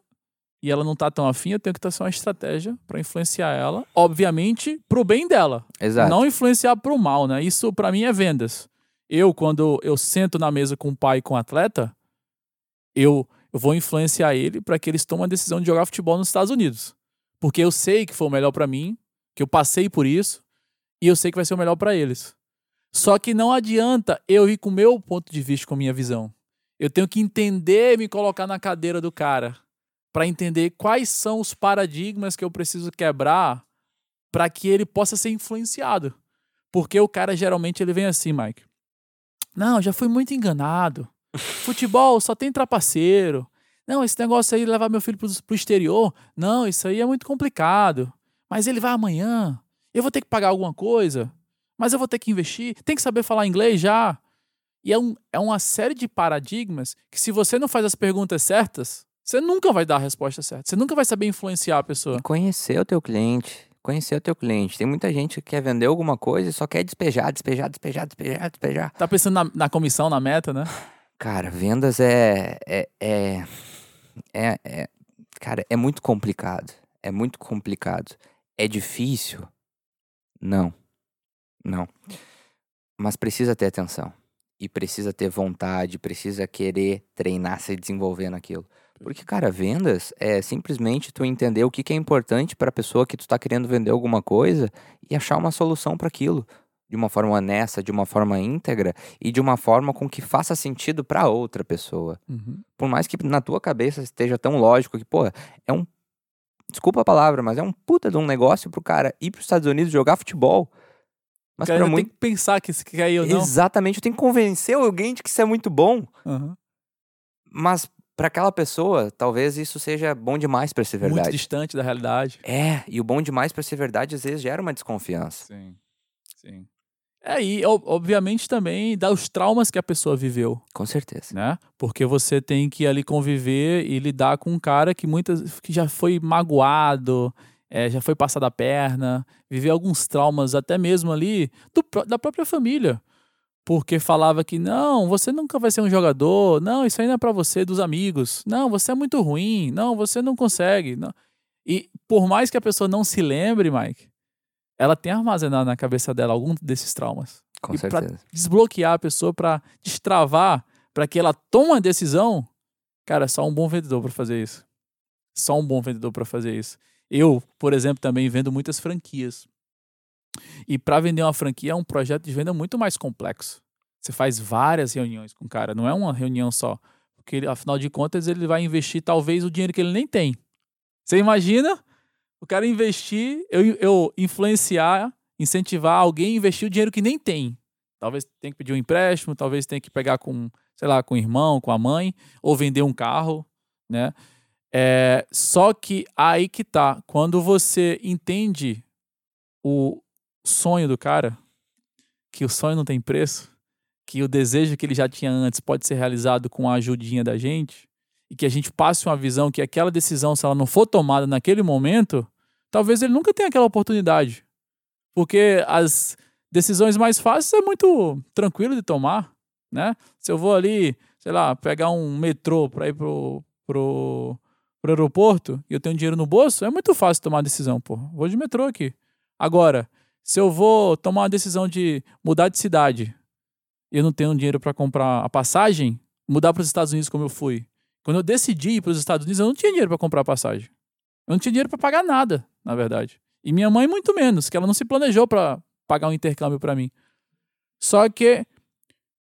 e ela não tá tão afim, eu tenho que traçar uma estratégia para influenciar ela, obviamente, pro bem dela. Exato. Não influenciar pro mal, né? Isso para mim é vendas. Eu, quando eu sento na mesa com o pai e com o atleta, eu, eu vou influenciar ele para que eles tomem a decisão de jogar futebol nos Estados Unidos. Porque eu sei que foi o melhor para mim, que eu passei por isso, e eu sei que vai ser o melhor para eles. Só que não adianta eu ir com o meu ponto de vista, com a minha visão. Eu tenho que entender e me colocar na cadeira do cara para entender quais são os paradigmas que eu preciso quebrar para que ele possa ser influenciado. Porque o cara geralmente ele vem assim, Mike. Não, já fui muito enganado. [LAUGHS] Futebol só tem trapaceiro. Não, esse negócio aí de levar meu filho pro, pro exterior. Não, isso aí é muito complicado. Mas ele vai amanhã. Eu vou ter que pagar alguma coisa. Mas eu vou ter que investir. Tem que saber falar inglês já. E é, um, é uma série de paradigmas que, se você não faz as perguntas certas, você nunca vai dar a resposta certa. Você nunca vai saber influenciar a pessoa. E conhecer o teu cliente. Conhecer o teu cliente. Tem muita gente que quer vender alguma coisa e só quer despejar, despejar, despejar, despejar, despejar. Tá pensando na, na comissão, na meta, né? [SIGHS] Cara, vendas é, é, é, é, é- Cara, é muito complicado. É muito complicado. É difícil? Não. Não. Mas precisa ter atenção. E precisa ter vontade, precisa querer treinar, se desenvolver naquilo. Porque, cara, vendas é simplesmente tu entender o que, que é importante para a pessoa que tu tá querendo vender alguma coisa e achar uma solução para aquilo. De uma forma honesta, de uma forma íntegra e de uma forma com que faça sentido para outra pessoa. Uhum. Por mais que na tua cabeça esteja tão lógico que, pô, é um. Desculpa a palavra, mas é um puta de um negócio pro cara ir pros Estados Unidos jogar futebol. Mas ainda muito. tem que pensar que se quer ir ou não. Exatamente, eu tenho que convencer alguém de que isso é muito bom. Uhum. Mas para aquela pessoa, talvez isso seja bom demais para ser Muito verdade. distante da realidade. É, e o bom demais para ser verdade às vezes gera uma desconfiança. Sim, sim. É, e ob- obviamente também dá os traumas que a pessoa viveu, Com certeza. né? Porque você tem que ali conviver e lidar com um cara que muitas que já foi magoado, é, já foi passado a perna, viveu alguns traumas até mesmo ali do da própria família. Porque falava que não, você nunca vai ser um jogador, não, isso não é pra você, dos amigos, não, você é muito ruim, não, você não consegue. Não. E por mais que a pessoa não se lembre, Mike, ela tem armazenado na cabeça dela algum desses traumas. Com E pra certeza. desbloquear a pessoa, pra destravar, pra que ela tome uma decisão, cara, só um bom vendedor pra fazer isso. Só um bom vendedor pra fazer isso. Eu, por exemplo, também vendo muitas franquias. E para vender uma franquia é um projeto de venda muito mais complexo. Você faz várias reuniões com o cara, não é uma reunião só. Porque ele, afinal de contas ele vai investir talvez o dinheiro que ele nem tem. Você imagina o cara investir, eu, eu influenciar, incentivar alguém a investir o dinheiro que nem tem. Talvez tenha que pedir um empréstimo, talvez tenha que pegar com, sei lá, com o irmão, com a mãe, ou vender um carro, né? É, só que aí que tá. Quando você entende o sonho do cara, que o sonho não tem preço, que o desejo que ele já tinha antes pode ser realizado com a ajudinha da gente, e que a gente passe uma visão que aquela decisão, se ela não for tomada naquele momento, talvez ele nunca tenha aquela oportunidade. Porque as decisões mais fáceis é muito tranquilo de tomar, né? Se eu vou ali, sei lá, pegar um metrô para ir pro, pro, pro aeroporto e eu tenho dinheiro no bolso, é muito fácil tomar decisão, pô. Vou de metrô aqui. Agora, se eu vou tomar uma decisão de mudar de cidade e eu não tenho dinheiro para comprar a passagem, mudar para os Estados Unidos como eu fui. Quando eu decidi ir para os Estados Unidos, eu não tinha dinheiro para comprar a passagem. Eu não tinha dinheiro para pagar nada, na verdade. E minha mãe muito menos, que ela não se planejou para pagar um intercâmbio para mim. Só que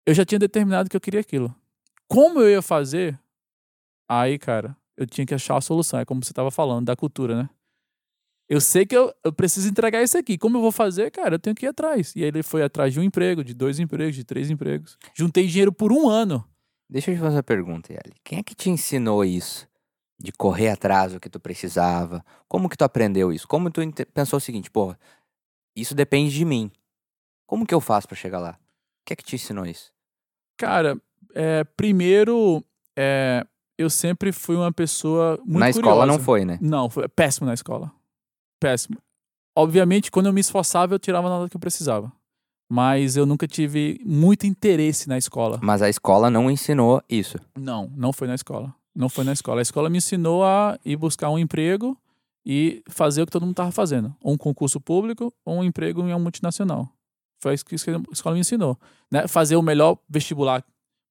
eu já tinha determinado que eu queria aquilo. Como eu ia fazer? Aí, cara, eu tinha que achar a solução. É como você estava falando, da cultura, né? Eu sei que eu, eu preciso entregar isso aqui. Como eu vou fazer, cara? Eu tenho que ir atrás. E aí ele foi atrás de um emprego, de dois empregos, de três empregos. Juntei dinheiro por um ano. Deixa eu te fazer uma pergunta, Yali. Quem é que te ensinou isso? De correr atrás do que tu precisava? Como que tu aprendeu isso? Como tu pensou o seguinte, pô, isso depende de mim. Como que eu faço para chegar lá? O que é que te ensinou isso? Cara, é, primeiro, é, eu sempre fui uma pessoa muito Na escola curiosa. não foi, né? Não, foi péssimo na escola. Péssimo. Obviamente, quando eu me esforçava, eu tirava a nota que eu precisava. Mas eu nunca tive muito interesse na escola. Mas a escola não ensinou isso. Não, não foi na escola. Não foi na escola. A escola me ensinou a ir buscar um emprego e fazer o que todo mundo estava fazendo. Ou um concurso público ou um emprego em uma multinacional. Foi isso que a escola me ensinou. Né? Fazer o melhor vestibular,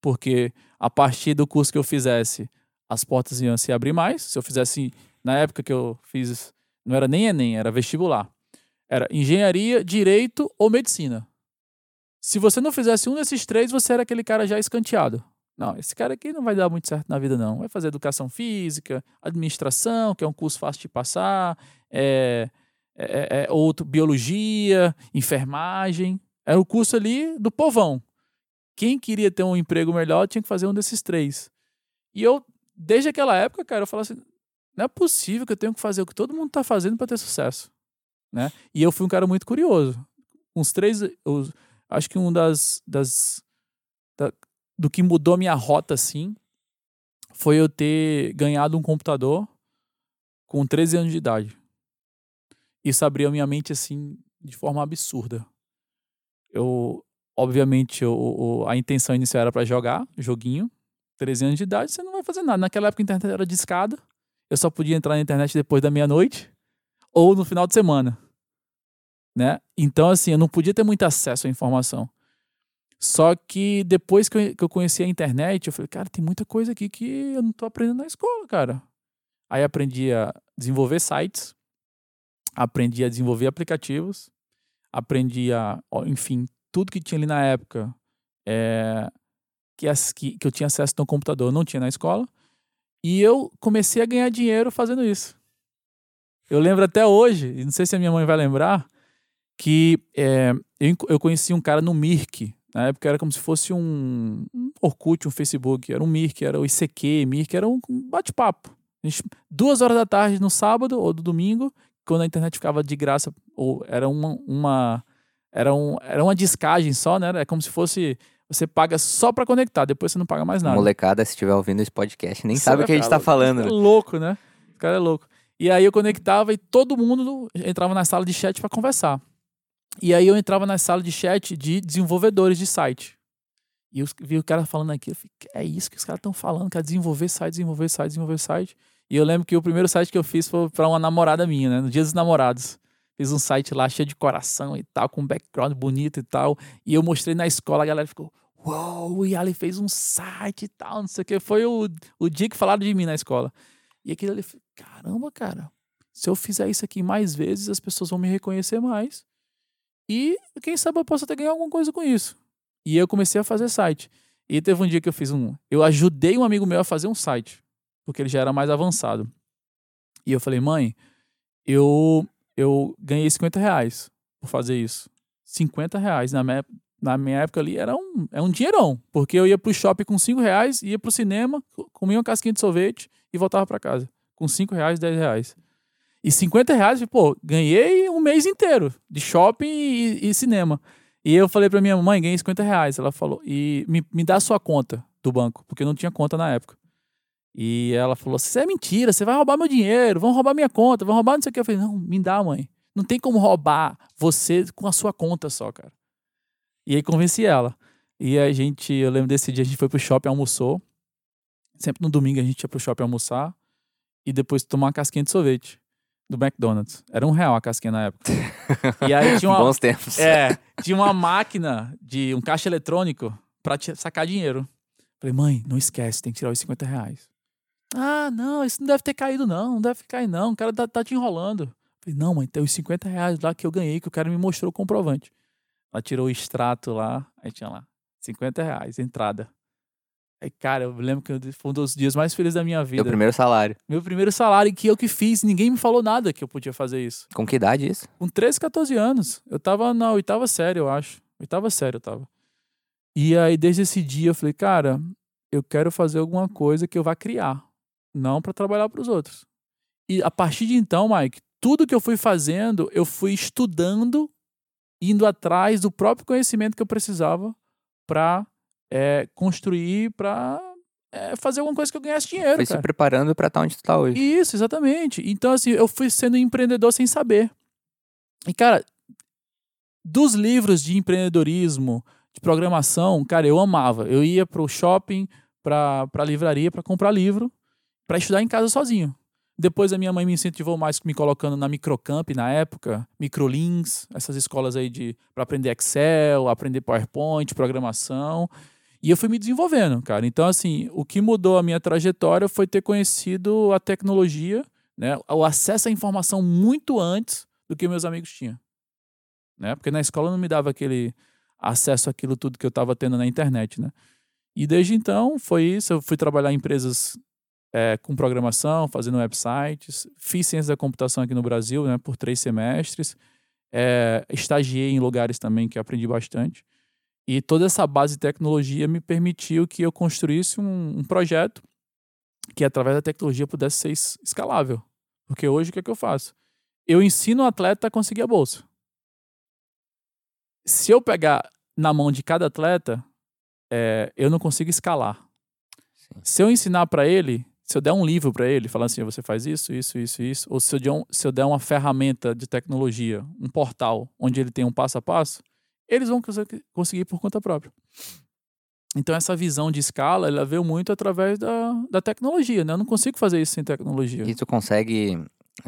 porque a partir do curso que eu fizesse, as portas iam se abrir mais. Se eu fizesse, na época que eu fiz, não era nem Enem, era vestibular. Era engenharia, direito ou medicina. Se você não fizesse um desses três, você era aquele cara já escanteado. Não, esse cara aqui não vai dar muito certo na vida, não. Vai fazer educação física, administração, que é um curso fácil de passar, é, é, é outro, biologia, enfermagem. Era o curso ali do povão. Quem queria ter um emprego melhor tinha que fazer um desses três. E eu, desde aquela época, cara, eu falava assim: não é possível que eu tenha que fazer o que todo mundo está fazendo para ter sucesso. Né? E eu fui um cara muito curioso. Uns três. Eu, acho que um das. das da, do que mudou minha rota, assim, foi eu ter ganhado um computador com 13 anos de idade. Isso abriu minha mente, assim, de forma absurda. Eu, obviamente, eu, a intenção inicial era para jogar, joguinho. 13 anos de idade, você não vai fazer nada. Naquela época a internet era de escada. Eu só podia entrar na internet depois da meia-noite ou no final de semana. Né? Então, assim, eu não podia ter muito acesso à informação. Só que depois que eu, que eu conheci a internet, eu falei, cara, tem muita coisa aqui que eu não tô aprendendo na escola, cara. Aí aprendi a desenvolver sites, aprendi a desenvolver aplicativos, aprendi a, enfim, tudo que tinha ali na época é, que, que, que eu tinha acesso no computador, não tinha na escola. E eu comecei a ganhar dinheiro fazendo isso. Eu lembro até hoje, e não sei se a minha mãe vai lembrar, que é, eu, eu conheci um cara no Mirk, na época era como se fosse um, um Orkut, um Facebook. Era um Mirk, era o ICQ, Mirk, era um bate-papo. Duas horas da tarde no sábado ou do domingo, quando a internet ficava de graça, ou era uma, uma era, um, era uma discagem só, né? É como se fosse você paga só para conectar, depois você não paga mais nada. Molecada, se estiver ouvindo esse podcast, nem sabe o que a gente tá falando. É louco, né? O cara é louco. E aí eu conectava e todo mundo entrava na sala de chat para conversar. E aí eu entrava na sala de chat de desenvolvedores de site. E eu vi o cara falando aqui, eu falei, é isso que os caras estão falando, cara, desenvolver site, desenvolver site, desenvolver site. E eu lembro que o primeiro site que eu fiz foi para uma namorada minha, né, no Dia dos Namorados. Fiz um site lá cheio de coração e tal, com um background bonito e tal. E eu mostrei na escola, a galera ficou, uou, o Yali fez um site e tal, não sei o que. Foi o, o dia que falaram de mim na escola. E aquilo ali, caramba, cara, se eu fizer isso aqui mais vezes, as pessoas vão me reconhecer mais. E quem sabe eu posso até ganhar alguma coisa com isso. E eu comecei a fazer site. E teve um dia que eu fiz um. Eu ajudei um amigo meu a fazer um site, porque ele já era mais avançado. E eu falei, mãe, eu, eu ganhei 50 reais por fazer isso. 50 reais na minha, na minha época ali era um, é um dinheirão. Porque eu ia pro shopping com 5 reais, ia pro cinema, comia uma casquinha de sorvete e voltava para casa. Com 5 reais, 10 reais. E 50 reais, pô, ganhei um mês inteiro de shopping e, e cinema. E eu falei pra minha mãe, ganhei 50 reais. Ela falou, e me, me dá a sua conta do banco, porque eu não tinha conta na época. E ela falou: Isso é mentira, você vai roubar meu dinheiro, vão roubar minha conta, vão roubar não sei o que. Eu falei: Não, me dá, mãe. Não tem como roubar você com a sua conta só, cara. E aí convenci ela. E a gente, eu lembro desse dia, a gente foi pro shopping, almoçou. Sempre no domingo a gente ia pro shopping almoçar. E depois tomar uma casquinha de sorvete do McDonald's. Era um real a casquinha na época. E aí tinha uma. [LAUGHS] Bons tempos. É, tinha uma máquina de um caixa eletrônico pra sacar dinheiro. Falei, mãe, não esquece, tem que tirar os 50 reais. Ah, não, isso não deve ter caído, não. Não deve cair, não. O cara tá, tá te enrolando. Falei, não, mãe, tem os 50 reais lá que eu ganhei, que o cara me mostrou o comprovante. Ela tirou o extrato lá, aí tinha lá, 50 reais, entrada. Aí, cara, eu lembro que foi um dos dias mais felizes da minha vida. Meu primeiro salário. Meu primeiro salário, que eu que fiz, ninguém me falou nada que eu podia fazer isso. Com que idade isso? Com 13, 14 anos. Eu tava na oitava série, eu acho. Oitava série eu tava. E aí, desde esse dia, eu falei, cara, eu quero fazer alguma coisa que eu vá criar não para trabalhar para os outros. E a partir de então, Mike, tudo que eu fui fazendo, eu fui estudando, indo atrás do próprio conhecimento que eu precisava para é, construir, para é, fazer alguma coisa que eu ganhasse dinheiro. Foi cara. se preparando para estar onde tu está hoje. Isso, exatamente. Então, assim, eu fui sendo empreendedor sem saber. E, cara, dos livros de empreendedorismo, de programação, cara, eu amava. Eu ia pro shopping, pra, pra livraria, para comprar livro para estudar em casa sozinho. Depois a minha mãe me incentivou mais me colocando na Microcamp na época, Microlinks, essas escolas aí de para aprender Excel, aprender PowerPoint, programação. E eu fui me desenvolvendo, cara. Então assim, o que mudou a minha trajetória foi ter conhecido a tecnologia, né, o acesso à informação muito antes do que meus amigos tinham. Né? Porque na escola não me dava aquele acesso àquilo tudo que eu estava tendo na internet, né? E desde então foi isso. Eu fui trabalhar em empresas é, com programação, fazendo websites. Fiz ciência da computação aqui no Brasil né, por três semestres. É, estagiei em lugares também que aprendi bastante. E toda essa base de tecnologia me permitiu que eu construísse um, um projeto que, através da tecnologia, pudesse ser escalável. Porque hoje o que é que eu faço? Eu ensino o atleta a conseguir a bolsa. Se eu pegar na mão de cada atleta, é, eu não consigo escalar. Sim. Se eu ensinar para ele, se eu der um livro para ele, falando assim, você faz isso, isso, isso, isso, ou se eu, der um, se eu der uma ferramenta de tecnologia, um portal, onde ele tem um passo a passo, eles vão conseguir por conta própria. Então, essa visão de escala, ela veio muito através da, da tecnologia, né? Eu não consigo fazer isso sem tecnologia. E tu consegue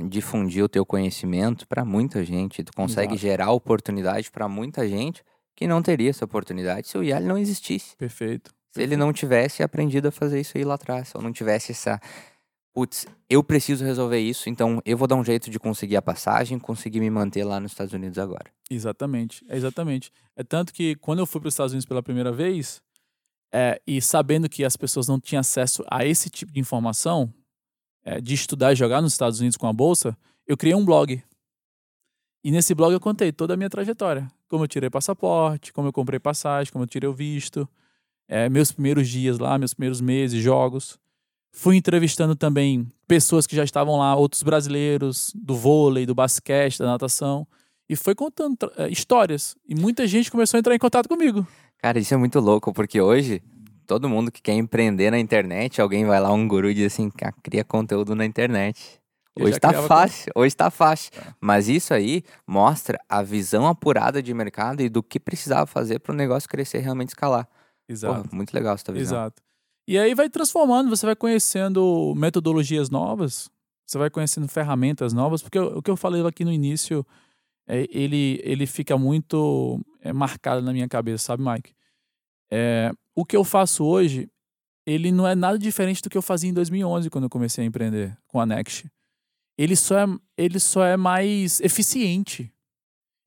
difundir o teu conhecimento para muita gente, tu consegue Exato. gerar oportunidade para muita gente que não teria essa oportunidade se o IAL não existisse. Perfeito. Se ele não tivesse aprendido a fazer isso aí lá atrás, ou não tivesse essa. Putz, eu preciso resolver isso, então eu vou dar um jeito de conseguir a passagem, conseguir me manter lá nos Estados Unidos agora. Exatamente, é exatamente. É tanto que quando eu fui para os Estados Unidos pela primeira vez, é, e sabendo que as pessoas não tinham acesso a esse tipo de informação, é, de estudar e jogar nos Estados Unidos com a bolsa, eu criei um blog. E nesse blog eu contei toda a minha trajetória. Como eu tirei passaporte, como eu comprei passagem, como eu tirei o visto, é, meus primeiros dias lá, meus primeiros meses, jogos. Fui entrevistando também pessoas que já estavam lá, outros brasileiros, do vôlei, do basquete, da natação. E foi contando é, histórias. E muita gente começou a entrar em contato comigo. Cara, isso é muito louco, porque hoje todo mundo que quer empreender na internet, alguém vai lá, um guru e diz assim, cria conteúdo na internet. Hoje tá fácil, hoje tá fácil. É. Mas isso aí mostra a visão apurada de mercado e do que precisava fazer para o negócio crescer realmente escalar. Exato. muito legal essa visão. Exato. E aí vai transformando, você vai conhecendo metodologias novas, você vai conhecendo ferramentas novas, porque o que eu falei aqui no início, é, ele, ele fica muito é, marcado na minha cabeça, sabe, Mike? É, o que eu faço hoje, ele não é nada diferente do que eu fazia em 2011, quando eu comecei a empreender com a Next. Ele só é, ele só é mais eficiente.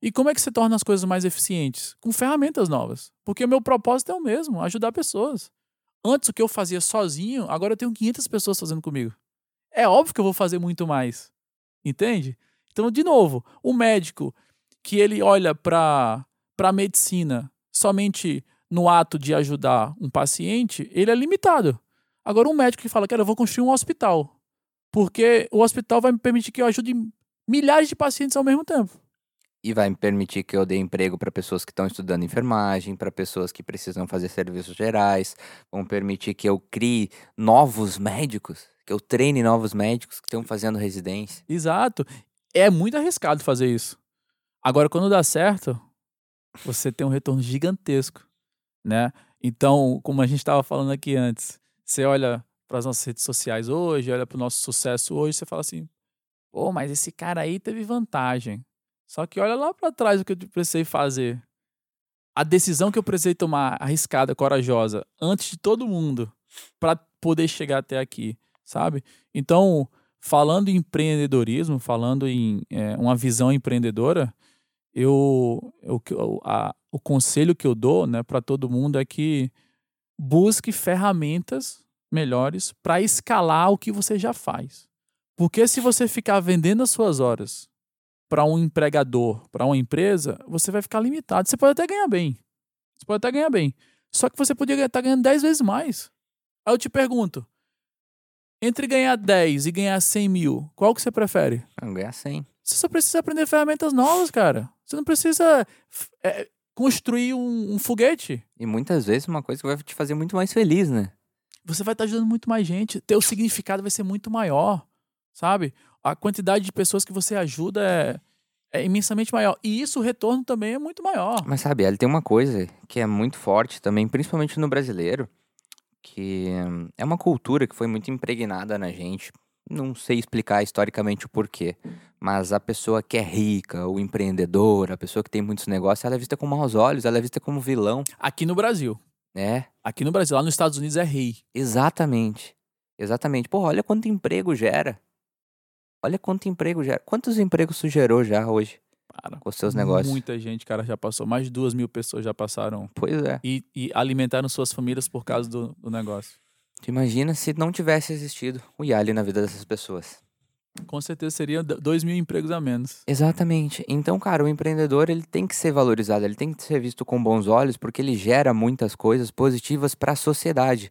E como é que você torna as coisas mais eficientes? Com ferramentas novas. Porque o meu propósito é o mesmo, ajudar pessoas. Antes o que eu fazia sozinho, agora eu tenho 500 pessoas fazendo comigo. É óbvio que eu vou fazer muito mais. Entende? Então, de novo, o médico que ele olha para a medicina somente no ato de ajudar um paciente, ele é limitado. Agora, um médico que fala, cara, eu vou construir um hospital, porque o hospital vai me permitir que eu ajude milhares de pacientes ao mesmo tempo. E vai me permitir que eu dê emprego para pessoas que estão estudando enfermagem, para pessoas que precisam fazer serviços gerais, vão permitir que eu crie novos médicos, que eu treine novos médicos que estão fazendo residência. Exato. É muito arriscado fazer isso. Agora, quando dá certo, você tem um retorno gigantesco, né? Então, como a gente estava falando aqui antes, você olha para as nossas redes sociais hoje, olha para o nosso sucesso hoje, você fala assim: pô, mas esse cara aí teve vantagem. Só que olha lá para trás o que eu precisei fazer. A decisão que eu precisei tomar, arriscada, corajosa, antes de todo mundo, para poder chegar até aqui, sabe? Então, falando em empreendedorismo, falando em é, uma visão empreendedora, eu, eu a, o conselho que eu dou né, para todo mundo é que busque ferramentas melhores para escalar o que você já faz. Porque se você ficar vendendo as suas horas para um empregador, para uma empresa, você vai ficar limitado. Você pode até ganhar bem. Você pode até ganhar bem. Só que você poderia estar ganhando 10 vezes mais. Aí eu te pergunto: entre ganhar 10 e ganhar 100 mil, qual que você prefere? Eu ganhar 100. Você só precisa aprender ferramentas novas, cara. Você não precisa é, construir um, um foguete. E muitas vezes uma coisa que vai te fazer muito mais feliz, né? Você vai estar ajudando muito mais gente. Teu significado vai ser muito maior, sabe? A quantidade de pessoas que você ajuda é, é imensamente maior. E isso, o retorno também é muito maior. Mas sabe, ele tem uma coisa que é muito forte também, principalmente no brasileiro, que é uma cultura que foi muito impregnada na gente. Não sei explicar historicamente o porquê, mas a pessoa que é rica, o empreendedor, a pessoa que tem muitos negócios, ela é vista com maus olhos, ela é vista como vilão. Aqui no Brasil. É. Aqui no Brasil, lá nos Estados Unidos é rei. Exatamente. Exatamente. Pô, olha quanto emprego gera. Olha quanto emprego já. Quantos empregos tu gerou já hoje? Cara, com os seus negócios. Muita gente, cara, já passou. Mais de duas mil pessoas já passaram. Pois é. E, e alimentaram suas famílias por causa do, do negócio. Tu imagina se não tivesse existido o Yali na vida dessas pessoas. Com certeza seria dois mil empregos a menos. Exatamente. Então, cara, o empreendedor ele tem que ser valorizado, ele tem que ser visto com bons olhos, porque ele gera muitas coisas positivas para a sociedade.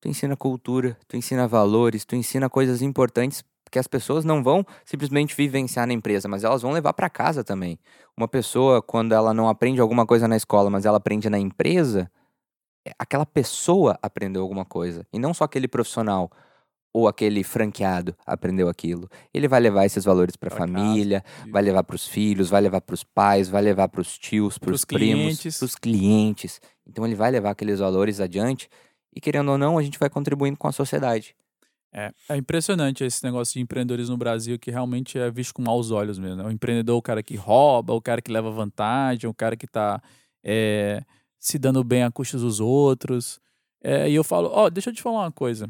Tu ensina cultura, tu ensina valores, tu ensina coisas importantes porque as pessoas não vão simplesmente vivenciar na empresa, mas elas vão levar para casa também. Uma pessoa, quando ela não aprende alguma coisa na escola, mas ela aprende na empresa, é, aquela pessoa aprendeu alguma coisa. E não só aquele profissional ou aquele franqueado aprendeu aquilo. Ele vai levar esses valores para a família, casa. vai levar para os filhos, vai levar para os pais, vai levar para os tios, para os primos, para os clientes. Então ele vai levar aqueles valores adiante e querendo ou não, a gente vai contribuindo com a sociedade. É, é impressionante esse negócio de empreendedorismo no Brasil que realmente é visto com maus olhos mesmo. Né? O empreendedor é o cara que rouba, o cara que leva vantagem, o cara que está é, se dando bem a custas dos outros. É, e eu falo, ó, oh, deixa eu te falar uma coisa.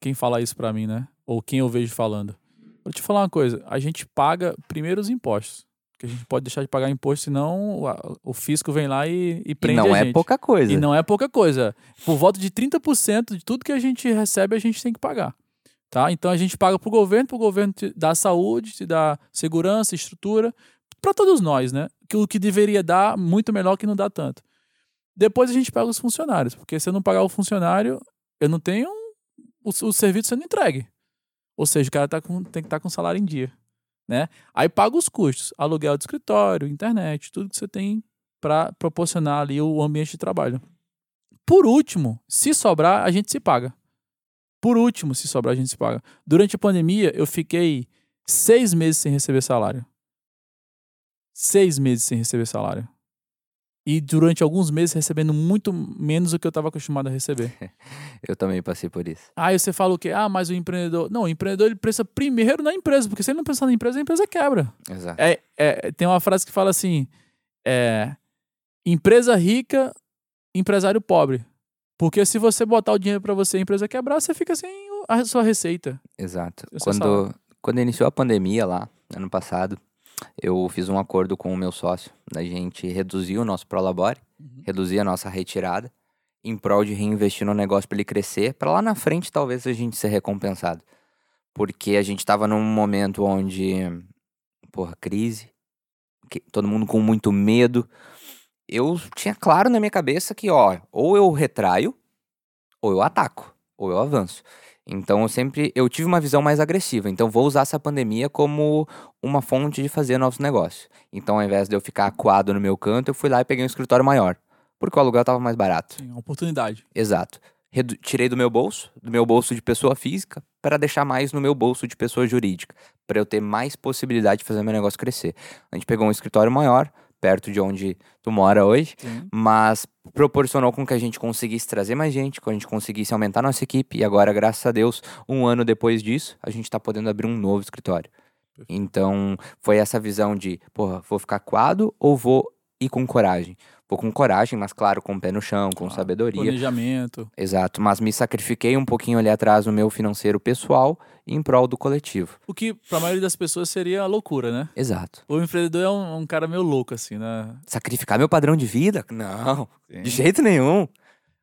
Quem fala isso para mim, né? Ou quem eu vejo falando. Vou te falar uma coisa. A gente paga primeiro os impostos. Que a gente pode deixar de pagar imposto, senão o fisco vem lá e, e prende e não a é pouca coisa. E não é pouca coisa. Por volta de 30% de tudo que a gente recebe, a gente tem que pagar. Tá? Então a gente paga para o governo, para o governo te dar saúde, te dar segurança, estrutura, para todos nós, né? Que o que deveria dar muito melhor que não dá tanto. Depois a gente paga os funcionários, porque se eu não pagar o funcionário, eu não tenho o, o serviço sendo entregue. Ou seja, o cara tá com, tem que estar tá com salário em dia. Né? Aí paga os custos, aluguel de escritório, internet, tudo que você tem para proporcionar ali o ambiente de trabalho. Por último, se sobrar, a gente se paga. Por último, se sobrar, a gente se paga. Durante a pandemia, eu fiquei seis meses sem receber salário. Seis meses sem receber salário. E durante alguns meses recebendo muito menos do que eu estava acostumado a receber. [LAUGHS] eu também passei por isso. Aí você fala o quê? Ah, mas o empreendedor. Não, o empreendedor ele pensa primeiro na empresa, porque se ele não pensar na empresa, a empresa quebra. Exato. É, é, tem uma frase que fala assim: é, empresa rica, empresário pobre. Porque se você botar o dinheiro para você e a empresa quebrar, você fica sem a sua receita. Exato. Quando, quando iniciou a pandemia lá, ano passado, eu fiz um acordo com o meu sócio da gente reduzir o nosso Prolabore, uhum. reduzir a nossa retirada, em prol de reinvestir no negócio para ele crescer, para lá na frente talvez a gente ser recompensado. Porque a gente estava num momento onde porra, crise, que- todo mundo com muito medo. Eu tinha claro na minha cabeça que, ó, ou eu retraio, ou eu ataco, ou eu avanço. Então eu sempre, eu tive uma visão mais agressiva. Então vou usar essa pandemia como uma fonte de fazer novos negócios. Então ao invés de eu ficar acuado no meu canto, eu fui lá e peguei um escritório maior, porque o aluguel tava mais barato. Sim, uma oportunidade. Exato. Redu- tirei do meu bolso, do meu bolso de pessoa física, para deixar mais no meu bolso de pessoa jurídica, para eu ter mais possibilidade de fazer meu negócio crescer. A gente pegou um escritório maior, perto de onde tu mora hoje, Sim. mas proporcionou com que a gente conseguisse trazer mais gente, que a gente conseguisse aumentar nossa equipe, e agora, graças a Deus, um ano depois disso, a gente tá podendo abrir um novo escritório. Então, foi essa visão de, porra, vou ficar coado ou vou ir com coragem? Vou com coragem, mas claro, com o pé no chão, com Claro, sabedoria. Planejamento. Exato, mas me sacrifiquei um pouquinho ali atrás no meu financeiro pessoal em prol do coletivo. O que, pra maioria das pessoas, seria loucura, né? Exato. O empreendedor é um, um cara meio louco, assim, né? Sacrificar meu padrão de vida? Não, de jeito nenhum.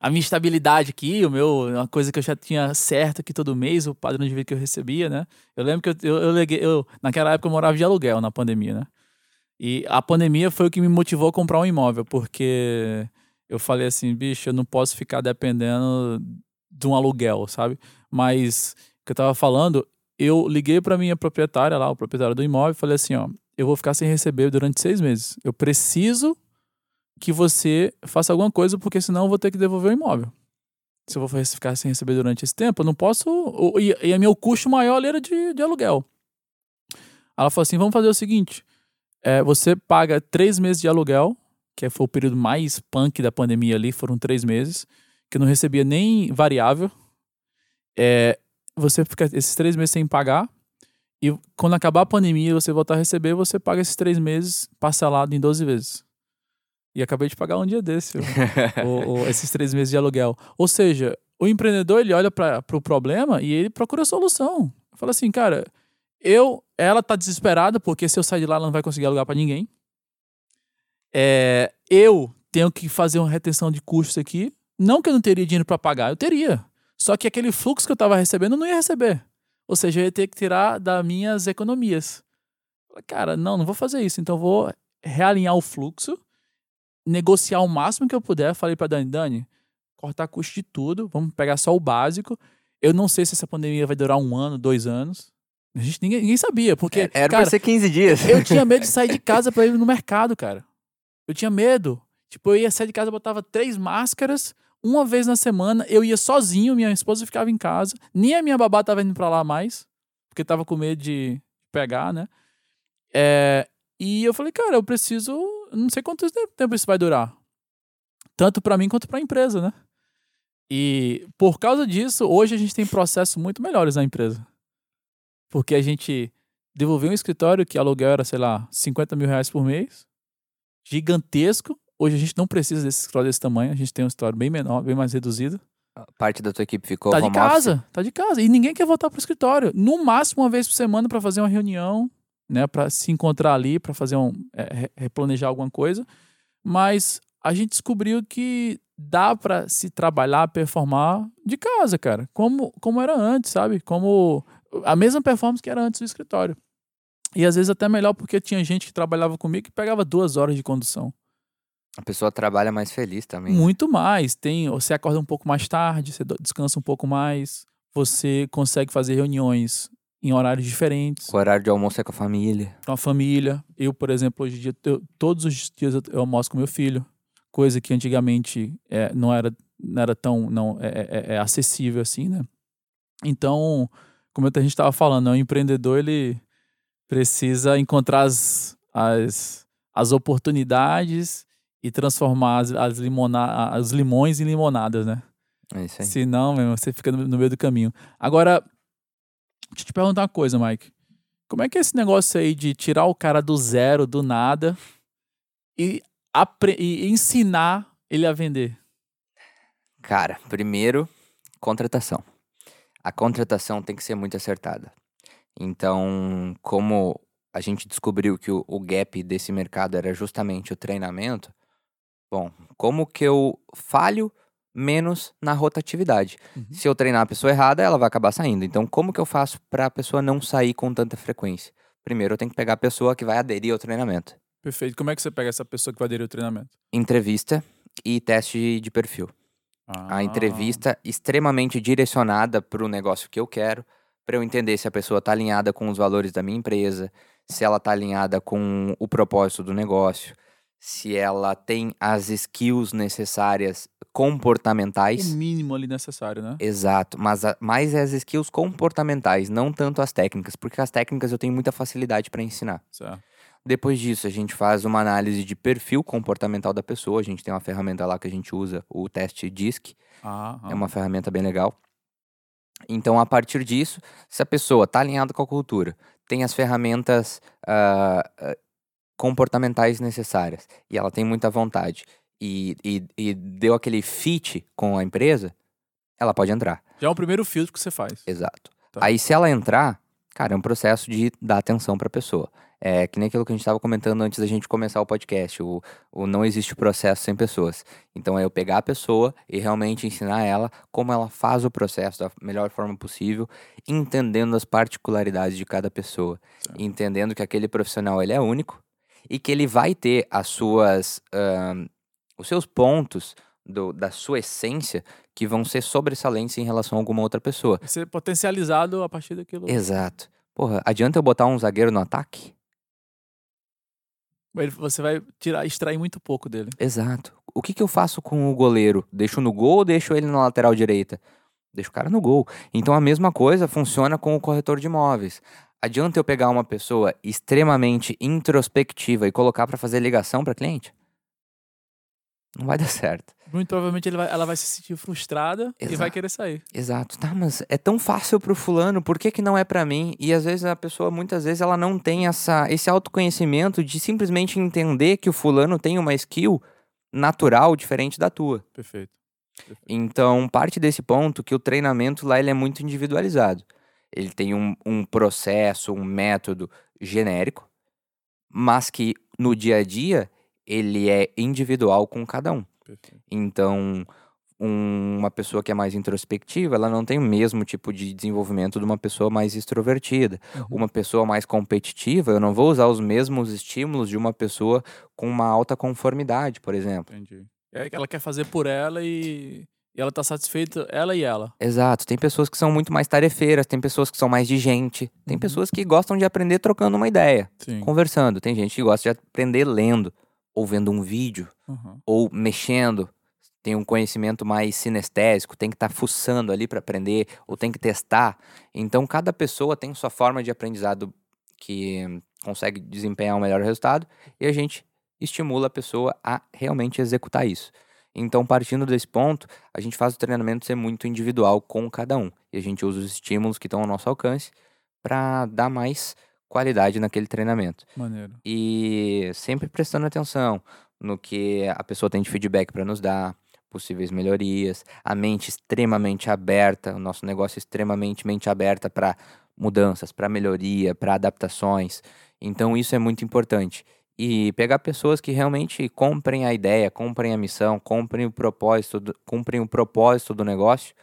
A minha estabilidade aqui, o meu, uma coisa que eu já tinha certo aqui todo mês, o padrão de vida que eu recebia, né? Eu lembro que eu, eu, eu, eu- naquela época eu morava de aluguel na pandemia, né? E a pandemia foi o que me motivou a comprar um imóvel, porque eu falei assim, bicho, eu não posso ficar dependendo de um aluguel, sabe? Mas, o que eu tava falando, eu liguei pra minha proprietária lá, o proprietário do imóvel, e falei assim, ó, eu vou ficar sem receber durante seis meses. Eu preciso que você faça alguma coisa, porque senão eu vou ter que devolver o imóvel. Se eu vou ficar sem receber durante esse tempo, eu não posso. E, e meu custo maior era de, de aluguel. Ela falou assim: vamos fazer o seguinte: é, você paga três meses de aluguel, que foi o período mais punk da pandemia ali, foram três meses, que não recebia nem variável. É, você fica esses três meses sem pagar. E quando acabar a pandemia você voltar a receber, você paga esses três meses parcelado em 12 vezes. E acabei de pagar um dia desse, [LAUGHS] esses três meses de aluguel. Ou seja, o empreendedor ele olha para o pro problema e ele procura solução. Fala assim, cara, eu, ela tá desesperada porque se eu sair de lá ela não vai conseguir alugar para ninguém. É, eu tenho que fazer uma retenção de custos aqui. Não que eu não teria dinheiro para pagar, eu teria. Só que aquele fluxo que eu tava recebendo eu não ia receber. Ou seja, eu ia ter que tirar das minhas economias. Cara, não, não vou fazer isso. Então vou realinhar o fluxo, negociar o máximo que eu puder. Falei pra Dani, Dani, cortar custo de tudo, vamos pegar só o básico. Eu não sei se essa pandemia vai durar um ano, dois anos. A gente ninguém, ninguém sabia, porque Era cara, pra ser 15 dias. eu tinha medo de [LAUGHS] sair de casa pra ir no mercado, cara. Eu tinha medo. Tipo, eu ia sair de casa, botava três máscaras, uma vez na semana, eu ia sozinho, minha esposa ficava em casa, nem a minha babá tava indo pra lá mais, porque tava com medo de pegar, né? É, e eu falei, cara, eu preciso, não sei quanto tempo isso vai durar. Tanto pra mim quanto pra empresa, né? E por causa disso, hoje a gente tem processos muito melhores na empresa. Porque a gente devolveu um escritório que aluguel era, sei lá, 50 mil reais por mês. Gigantesco. Hoje a gente não precisa desse escritório desse tamanho. A gente tem um escritório bem menor, bem mais reduzido. Parte da tua equipe ficou Tá de home office? casa, tá de casa. E ninguém quer voltar pro escritório. No máximo uma vez por semana para fazer uma reunião, né? Para se encontrar ali, para fazer um. é, re- replanejar alguma coisa. Mas a gente descobriu que dá para se trabalhar, performar de casa, cara. Como, como era antes, sabe? Como a mesma performance que era antes do escritório. E às vezes até melhor porque tinha gente que trabalhava comigo que pegava duas horas de condução. A pessoa trabalha mais feliz também. né? Muito mais. Tem, você acorda um pouco mais tarde, você descansa um pouco mais, você consegue fazer reuniões em horários diferentes o horário de almoço é com a família. com a família. Eu, por exemplo, hoje em dia, eu- todos os dias eu, eu almoço com meu filho, coisa que antigamente é, não, era, não era tão não, é, é- é acessível assim, né? Então, como a gente estava falando, né, o empreendedor ele precisa encontrar as, as, as oportunidades e transformar as, as, limona, as limões em limonadas, né? É isso aí. Senão, meu, irmão, você fica no, no meio do caminho. Agora, deixa eu te perguntar uma coisa, Mike. Como é que é esse negócio aí de tirar o cara do zero, do nada, e, e ensinar ele a vender? Cara, primeiro, contratação. A contratação tem que ser muito acertada. Então, como a gente descobriu que o, o gap desse mercado era justamente o treinamento, bom, como que eu falho menos na rotatividade? Uhum. Se eu treinar a pessoa errada, ela vai acabar saindo. Então, como que eu faço para a pessoa não sair com tanta frequência? primeiro eu tenho que pegar a pessoa que vai aderir ao treinamento. Perfeito. Como é que você pega essa pessoa que vai aderir ao treinamento? Entrevista e teste de perfil. Ah, A entrevista extremamente direcionada para o negócio que eu quero, para eu entender se a pessoa está alinhada com os valores da minha empresa, se ela está alinhada com o propósito do negócio, se ela tem as skills necessárias comportamentais. O mínimo ali necessário, né? Exato, mas a- mais as skills comportamentais, não tanto as técnicas, porque as técnicas eu tenho muita facilidade para ensinar. Certo. Depois disso, a gente faz uma análise de perfil comportamental da pessoa. A gente tem uma ferramenta lá que a gente usa, o teste DISC. Ah, ah. É uma ferramenta bem legal. Então, a partir disso, se a pessoa está alinhada com a cultura, tem as ferramentas ah, ah, comportamentais necessárias e ela tem muita vontade e, e, e deu aquele fit com a empresa, ela pode entrar. Já é o primeiro filtro que você faz. Exato. Tá. Aí, se ela entrar, cara, é um processo de dar atenção para a pessoa. É que nem aquilo que a gente estava comentando antes da gente começar o podcast. O, o não existe processo sem pessoas. Então é eu pegar a pessoa e realmente ensinar ela como ela faz o processo da melhor forma possível, entendendo as particularidades de cada pessoa, entendendo que aquele profissional ele é único e que ele vai ter as suas, ahn, os seus pontos do- da sua essência que vão ser sobressalentes em relação a alguma outra pessoa. Ser potencializado a partir daquilo. Exato. Porra, adianta eu botar um zagueiro no ataque? Você vai tirar, extrair muito pouco dele. Exato. O que, que eu faço com o goleiro? Deixo no gol ou deixo ele na lateral direita? Deixo o cara no gol. Então a mesma coisa funciona com o corretor de imóveis. Adianta eu pegar uma pessoa extremamente introspectiva e colocar para fazer ligação para cliente? Não vai dar certo. Muito provavelmente vai- ela vai se sentir frustrada e vai Exato. querer sair. Exato. Tá, mas é tão fácil pro fulano, por que, que não é pra mim? E às vezes a pessoa, muitas vezes, ela não tem essa, esse autoconhecimento de simplesmente entender que o fulano tem uma skill natural diferente da tua. Perfeito. Então, parte desse ponto que o treinamento lá ele é muito individualizado. Ele tem um, um processo, um método genérico, mas que no dia a dia ele é individual com cada um. Perfeito. Então, um- uma pessoa que é mais introspectiva, ela não tem o mesmo tipo de desenvolvimento de uma pessoa mais extrovertida. Uhum. Uma pessoa mais competitiva, eu não vou usar os mesmos estímulos de uma pessoa com uma alta conformidade, por exemplo. Entendi. É que ela quer fazer por ela e, e ela tá satisfeita, ela e ela. Exato. Tem pessoas que são muito mais tarefeiras, tem pessoas que são mais de gente, tem Uhum. pessoas que gostam de aprender trocando uma ideia, Sim. conversando. Tem gente que gosta de aprender lendo, ou vendo um vídeo, Uhum. ou mexendo. Tem um conhecimento mais sinestésico, tem que estar fuçando ali para aprender, ou tem que testar. Então, cada pessoa tem sua forma de aprendizado que consegue desempenhar um melhor resultado e a gente estimula a pessoa a realmente executar isso. Então, partindo desse ponto, a gente faz o treinamento ser muito individual com cada um. E a gente usa os estímulos que estão ao nosso alcance para dar mais qualidade naquele treinamento Maneiro. e sempre prestando atenção no que a pessoa tem de feedback para nos dar, possíveis melhorias, a mente extremamente aberta, o nosso negócio extremamente mente aberta para mudanças, para melhoria, para adaptações. Então isso é muito importante. E pegar pessoas que realmente comprem a ideia, comprem a missão, comprem o propósito, do, cumprem o propósito do negócio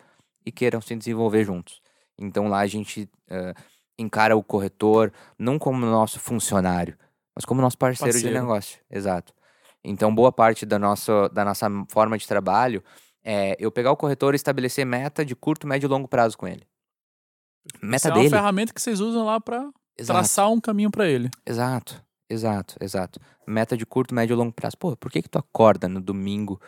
e queiram se desenvolver juntos. Então lá a gente eh, encara o corretor não como nosso funcionário, mas como nosso parceiro, de Parceiro. negócio. Exato. Então, boa parte da nossa, da nossa forma de trabalho é eu pegar o corretor e estabelecer meta de curto, médio e longo prazo com ele. Meta Essa é uma dele. ferramenta que vocês usam lá pra Exato, traçar um caminho pra ele. exato, exato, exato. Meta de curto, médio e longo prazo. Pô, por que, que tu acorda no domingo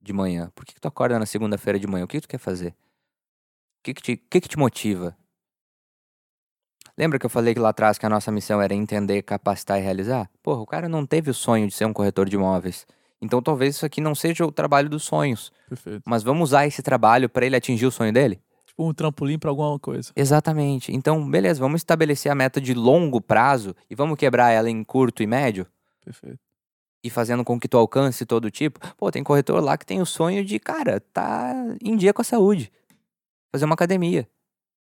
de manhã? Por que, que tu acorda na segunda-feira de manhã? O que, que tu quer fazer? O que, que, te, o que, que te motiva? Lembra que eu falei que lá atrás que a nossa missão era entender, capacitar e realizar? Porra, o cara não teve o sonho de ser um corretor de imóveis. Então talvez isso aqui não seja o trabalho dos sonhos. Perfeito. Mas vamos usar esse trabalho para ele atingir o sonho dele? Tipo um trampolim pra alguma coisa. Exatamente. Então, beleza, vamos estabelecer a meta de longo prazo e vamos quebrar ela em curto e médio? Perfeito. E fazendo com que tu alcance todo tipo. Pô, tem corretor lá que tem o sonho de, cara, tá em dia com a saúde. Fazer uma academia.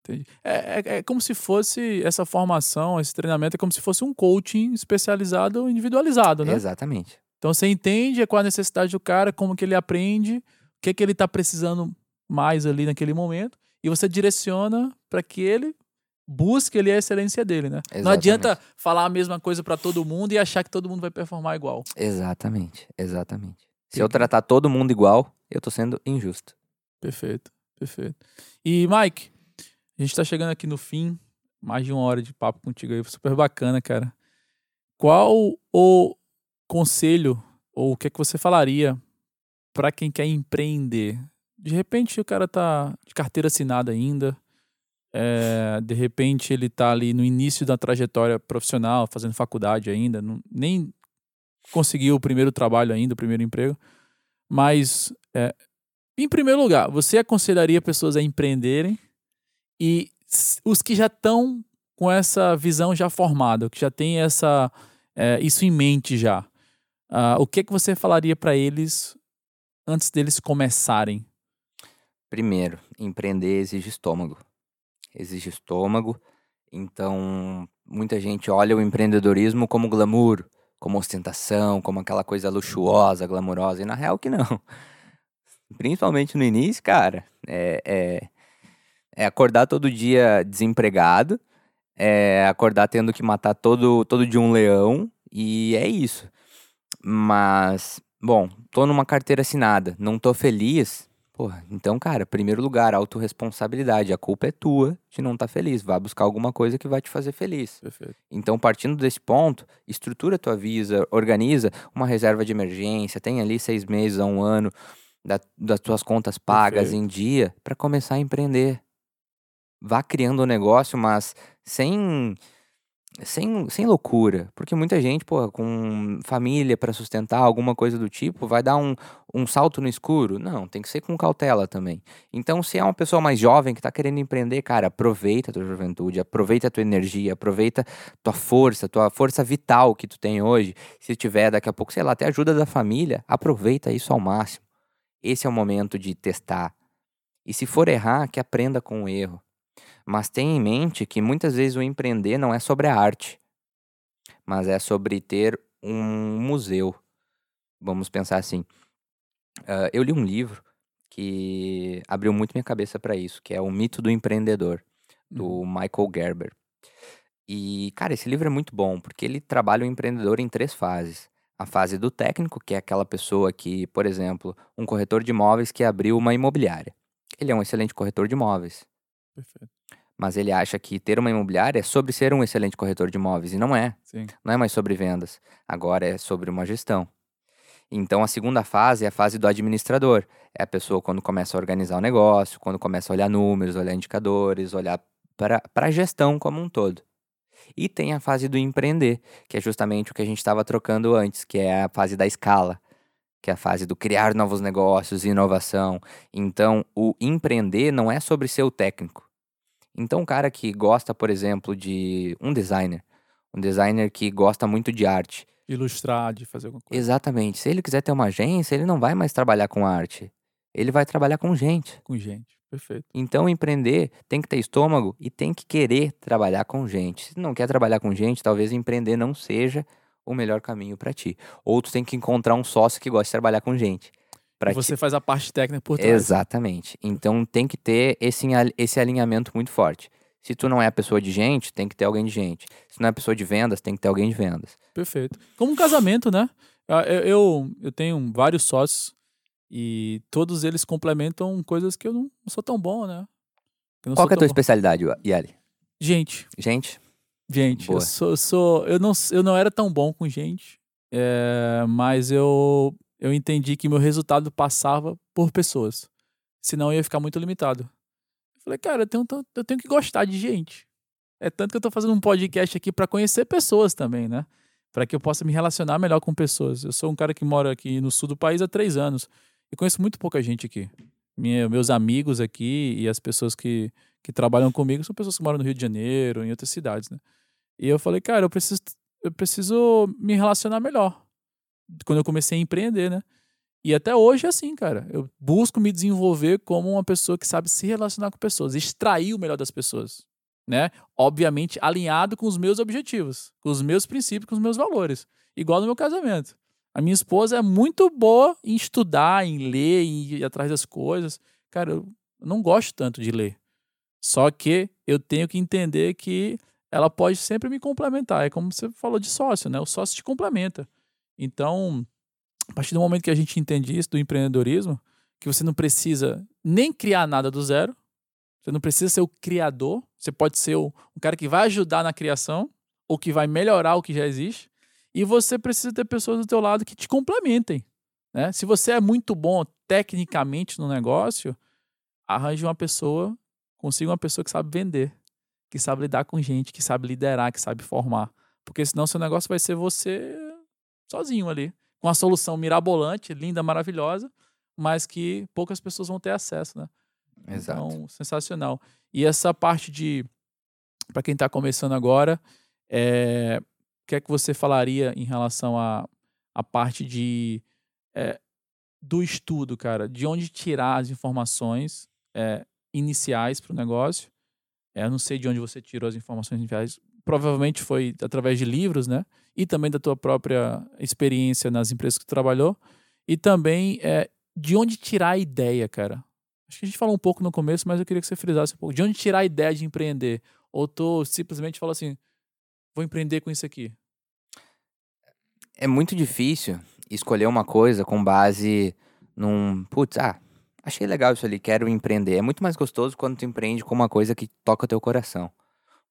Entendi. É, é, é como se fosse essa formação, esse treinamento, é como se fosse um coaching especializado, individualizado, né? Exatamente. Então você entende qual a necessidade do cara, como que ele aprende, o que que ele tá precisando mais ali naquele momento, e você direciona para que ele busque ali a excelência dele, né? Não Exatamente. adianta falar a mesma coisa pra todo mundo e achar que todo mundo vai performar igual. Exatamente, exatamente. Se eu tratar todo mundo igual, eu tô sendo injusto. Perfeito, perfeito. E, Mike, a gente tá chegando aqui no fim, mais de uma hora de papo contigo aí, super bacana, cara. Qual o conselho, ou o que é que você falaria pra quem quer empreender? De repente o cara tá de carteira assinada ainda, é, de repente ele tá ali no início da trajetória profissional, fazendo faculdade ainda, não- nem conseguiu o primeiro trabalho ainda, o primeiro emprego, mas é, em primeiro lugar, você aconselharia pessoas a empreenderem e os que já estão com essa visão já formada, que já tem essa é, isso em mente já, ah, o que que você falaria para eles antes deles começarem? Primeiro, empreender exige estômago. Exige estômago. Então, muita gente olha o empreendedorismo como glamour, como ostentação, como aquela coisa luxuosa, glamurosa. E na real que não. [LAUGHS] Principalmente no início, cara, é, é, é acordar todo dia desempregado, é acordar tendo que matar todo, todo dia um leão, e é isso. Mas, bom, tô numa carteira assinada, não tô feliz, Porra, então, cara, primeiro lugar, autorresponsabilidade. A culpa é tua de não estar feliz. Vai buscar alguma coisa que vai te fazer feliz. Perfeito. Então, partindo desse ponto, estrutura tua vida, organiza uma reserva de emergência, tem ali seis meses a um ano da- das tuas contas pagas Perfeito. em dia para começar a empreender. Vá criando o negócio, mas sem, sem, sem loucura. Porque muita gente, pô, com família para sustentar, alguma coisa do tipo, vai dar um, um salto no escuro. Não, tem que ser com cautela também. Então, se é uma pessoa mais jovem que tá querendo empreender, cara, aproveita a tua juventude, aproveita a tua energia, aproveita tua força, tua força vital que tu tem hoje. Se tiver daqui a pouco, sei lá, até ajuda da família, aproveita isso ao máximo. Esse é o momento de testar. E se for errar, que aprenda com o erro. Mas tenha em mente que muitas vezes o empreender não é sobre a arte, mas é sobre ter um museu. Vamos pensar assim. Ah, eu li um livro que abriu muito minha cabeça para isso, que é O Mito do Empreendedor, do Michael Gerber. E, cara, esse livro é muito bom, porque ele trabalha o empreendedor em três fases. A fase do técnico, que é aquela pessoa que, por exemplo, um corretor de imóveis que abriu uma imobiliária. Ele é um excelente corretor de imóveis, Perfeito. Mas ele acha que ter uma imobiliária é sobre ser um excelente corretor de imóveis, e não é. Sim. Não é mais sobre vendas, agora é sobre uma gestão. Então a segunda fase é a fase do administrador. É a pessoa quando começa a organizar o negócio, quando começa a olhar números, olhar indicadores, olhar para a gestão como um todo. E tem a fase do empreender, que é justamente o que a gente estava trocando antes, que é a fase da escala, que é a fase do criar novos negócios e inovação. Então, o empreender não é sobre ser o técnico. Então, um cara que gosta, por exemplo, de um designer, um designer que gosta muito de arte. Ilustrar, de fazer alguma coisa. Exatamente. Se ele quiser ter uma agência, ele não vai mais trabalhar com arte. Ele vai trabalhar com gente. Com gente. Perfeito. Então, empreender tem que ter estômago e tem que querer trabalhar com gente. Se não quer trabalhar com gente, talvez empreender não seja o melhor caminho para ti. Ou tu tem que encontrar um sócio que gosta de trabalhar com gente. Pra você faz a parte técnica por trás. Exatamente. Então tem que ter esse, esse alinhamento muito forte. Se tu não é a pessoa de gente, tem que ter alguém de gente. Se não é a pessoa de vendas, tem que ter alguém de vendas. Perfeito. Como um casamento, né? Ah, Eu, eu, eu tenho vários sócios e todos eles complementam coisas que eu não sou tão bom, né? Qual que é a tua bom. especialidade, Yali? Gente, Gente? gente, eu sou, eu sou, eu não, eu não era tão bom com gente, é, mas eu, eu entendi que meu resultado passava por pessoas, senão eu ia ficar muito limitado. Eu falei, cara, eu tenho, eu tenho que gostar de gente. É tanto que eu tô fazendo um podcast aqui para conhecer pessoas também, né? Para que eu possa me relacionar melhor com pessoas. Eu sou um cara que mora aqui no sul do país há três anos e conheço muito pouca gente aqui. Meus amigos aqui e as pessoas que, que trabalham comigo são pessoas que moram no Rio de Janeiro, em outras cidades, né? E eu falei, cara, eu preciso, eu preciso me relacionar melhor. Quando eu comecei a empreender, né? E até hoje é assim, cara. Eu busco me desenvolver como uma pessoa que sabe se relacionar com pessoas, extrair o melhor das pessoas, né? Obviamente alinhado com os meus objetivos, com os meus princípios, com os meus valores. Igual no meu casamento. A minha esposa é muito boa em estudar, em ler, em ir atrás das coisas. Cara, eu não gosto tanto de ler. Só que eu tenho que entender que ela pode sempre me complementar. É como você falou de sócio, né? O sócio te complementa. Então, a partir do momento que a gente entende isso do empreendedorismo, que você não precisa nem criar nada do zero, você não precisa ser o criador, você pode ser o, um cara que vai ajudar na criação ou que vai melhorar o que já existe, e você precisa ter pessoas do teu lado que te complementem. Né? Se você é muito bom tecnicamente no negócio, arranje uma pessoa, consiga uma pessoa que sabe vender, que sabe lidar com gente, que sabe liderar, que sabe formar. Porque senão seu negócio vai ser você sozinho ali, com a solução mirabolante, linda, maravilhosa, mas que poucas pessoas vão ter acesso, né? Exato. Então, sensacional. E essa parte de, para quem está começando agora, é, o que é que você falaria em relação à a, a parte de é, do estudo, cara? De onde tirar as informações é, iniciais para o negócio? É, eu não sei de onde você tirou as informações iniciais. Provavelmente foi através de livros, né? E também da tua própria experiência nas empresas que tu trabalhou. E também é, de onde tirar a ideia, cara? Acho que a gente falou um pouco no começo, mas eu queria que você frisasse um pouco. De onde tirar a ideia de empreender? Ou tu simplesmente fala assim, vou empreender com isso aqui? É muito difícil escolher uma coisa com base num. Putz, ah, achei legal isso ali, quero empreender. É muito mais gostoso quando tu empreende com uma coisa que toca o teu coração.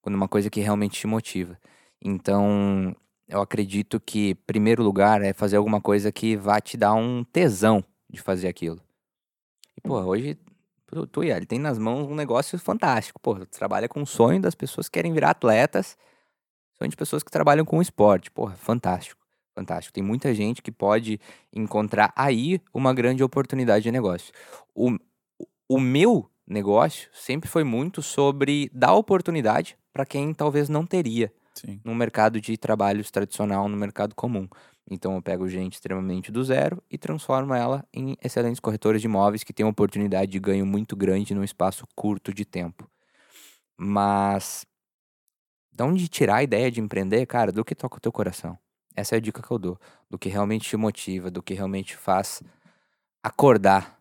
Quando uma coisa que realmente te motiva. Então, eu acredito que, primeiro lugar, é fazer alguma coisa que vá te dar um tesão de fazer aquilo. E, pô, hoje tu, ele tem nas mãos um negócio fantástico. Pô, tu trabalha com o sonho das pessoas que querem virar atletas, sonho de pessoas que trabalham com esporte. Porra, fantástico, fantástico. Tem muita gente que pode encontrar aí uma grande oportunidade de negócio. O, o meu negócio sempre foi muito sobre dar oportunidade para quem talvez não teria Sim. no mercado de trabalhos tradicional, no mercado comum. Então eu pego gente extremamente do zero e transformo ela em excelentes corretores de imóveis que têm uma oportunidade de ganho muito grande num espaço curto de tempo. Mas de onde tirar a ideia de empreender, cara, do que toca o teu coração. Essa é a dica que eu dou. Do que realmente te motiva, do que realmente faz acordar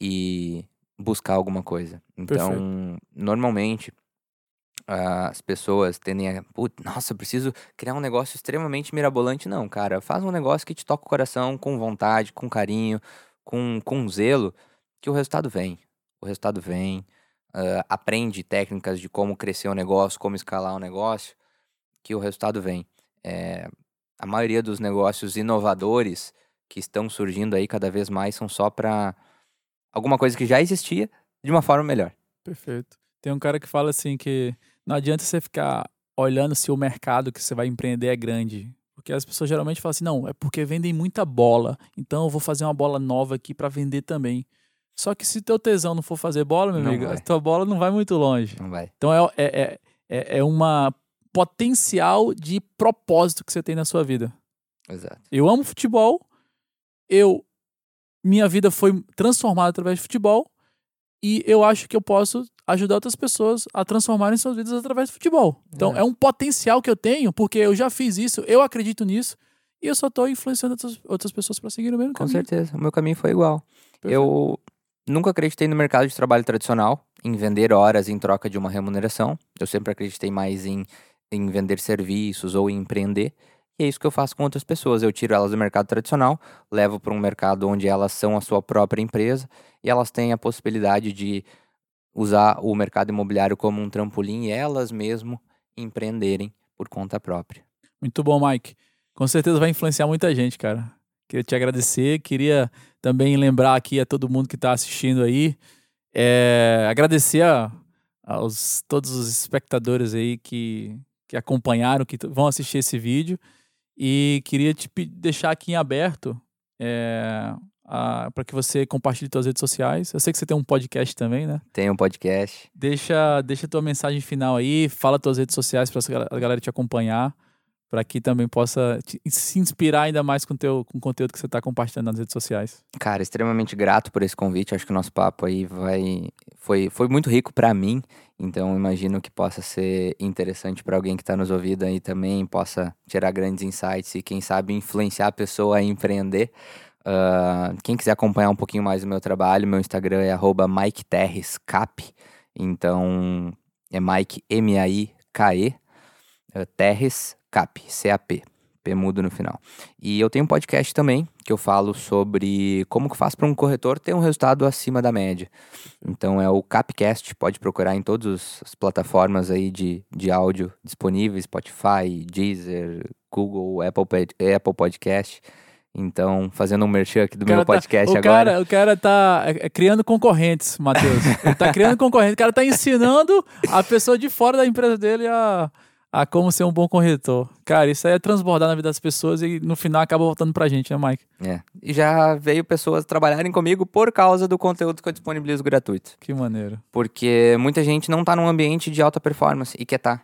e buscar alguma coisa. Então, Perfeito. normalmente, as pessoas tendem a. nossa, preciso criar um negócio extremamente mirabolante. Não, cara, faz um negócio que te toca o coração com vontade, com carinho, com, com zelo, que o resultado vem. O resultado vem. Uh, aprende técnicas de como crescer o um negócio, como escalar o um negócio, que o resultado vem. É, a maioria dos negócios inovadores que estão surgindo aí cada vez mais são só para alguma coisa que já existia de uma forma melhor. Perfeito. Tem um cara que fala assim que não adianta você ficar olhando se o mercado que você vai empreender é grande. Porque as pessoas geralmente falam assim: não, é porque vendem muita bola. Então eu vou fazer uma bola nova aqui para vender também. Só que se teu tesão não for fazer bola, meu Não amigo, vai. a tua bola não vai muito longe. Não vai. Então é, é, é, é é uma potencial de propósito que você tem na sua vida. Exato. Eu amo futebol. Eu minha vida foi transformada através de futebol e eu acho que eu posso ajudar outras pessoas a transformarem suas vidas através do futebol. Então É. é um potencial que eu tenho porque eu já fiz isso, eu acredito nisso e eu só tô influenciando outras, outras pessoas para seguir o mesmo Com caminho. certeza. O meu caminho foi igual. Perfeito. Eu nunca acreditei no mercado de trabalho tradicional, em vender horas em troca de uma remuneração. Eu sempre acreditei mais em, em vender serviços ou em empreender. E é isso que eu faço com outras pessoas. Eu tiro elas do mercado tradicional, levo para um mercado onde elas são a sua própria empresa e elas têm a possibilidade de usar o mercado imobiliário como um trampolim e elas mesmo empreenderem por conta própria. Muito bom, Mike. Com certeza vai influenciar muita gente, cara. Queria te agradecer. Queria também lembrar aqui a todo mundo que está assistindo aí. é, agradecer a, aos todos os espectadores aí que, que acompanharam, que vão assistir esse vídeo. E queria te deixar aqui em aberto é, para que você compartilhe suas redes sociais. Eu sei que você tem um podcast também, né? Tem um podcast. Deixa, deixa tua mensagem final aí, fala tuas redes sociais para a galera te acompanhar, para que também possa te- se inspirar ainda mais com, teu, com o conteúdo que você está compartilhando nas redes sociais. Cara, extremamente grato por esse convite. Acho que o nosso papo aí vai foi, foi muito rico pra mim. Então imagino que possa ser interessante pra alguém que tá nos ouvindo aí também, possa tirar grandes insights e quem sabe influenciar a pessoa a empreender. Ah, quem quiser acompanhar um pouquinho mais do meu trabalho, meu Instagram é MikeTerresCap. Então, é Mike, M-A-I-K-E, uh, Terres, Cap, C-A-P. P mudo no final. E eu tenho um podcast também que eu falo sobre como que faz para um corretor ter um resultado acima da média. Então é o Capcast, pode procurar em todas as plataformas aí de, de áudio disponíveis, Spotify, Deezer, Google, Apple, Apple Podcast. Então, fazendo um merchan aqui do meu tá- podcast tá, o agora. Cara, o cara tá é, é, criando concorrentes, Matheus. Tá criando concorrentes. O cara tá ensinando a pessoa de fora da empresa dele a a como ser um bom corretor. Cara, isso aí é transbordar na vida das pessoas e no final acaba voltando pra gente, né, Mike? É. E já veio pessoas trabalharem comigo por causa do conteúdo que eu disponibilizo gratuito. Que maneiro. Porque muita gente não tá num ambiente de alta performance e quer tá.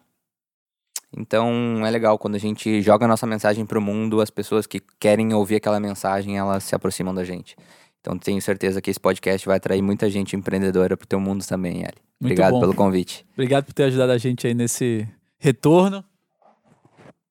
Então é legal quando a gente joga a nossa mensagem pro mundo, as pessoas que querem ouvir aquela mensagem, elas se aproximam da gente. Então tenho certeza que esse podcast vai atrair muita gente empreendedora pro teu mundo também, Eli. Obrigado pelo convite. Obrigado por ter ajudado a gente aí nesse retorno.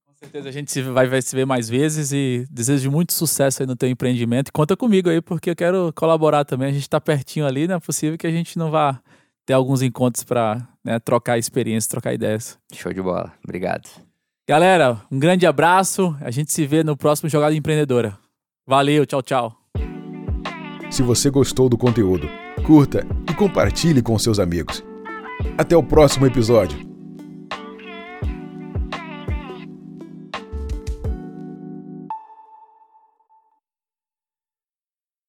Com certeza a gente se vai, vai se ver mais vezes e desejo muito sucesso aí no teu empreendimento. E conta comigo aí, porque eu quero colaborar também. A gente está pertinho ali, não é possível que a gente não vá ter alguns encontros para né, trocar experiências, trocar ideias. Show de bola. Obrigado. Galera, um grande abraço. A gente se vê no próximo Jogada Empreendedora. Valeu, tchau, tchau. Se você gostou do conteúdo, curta e compartilhe com seus amigos. Até o próximo episódio.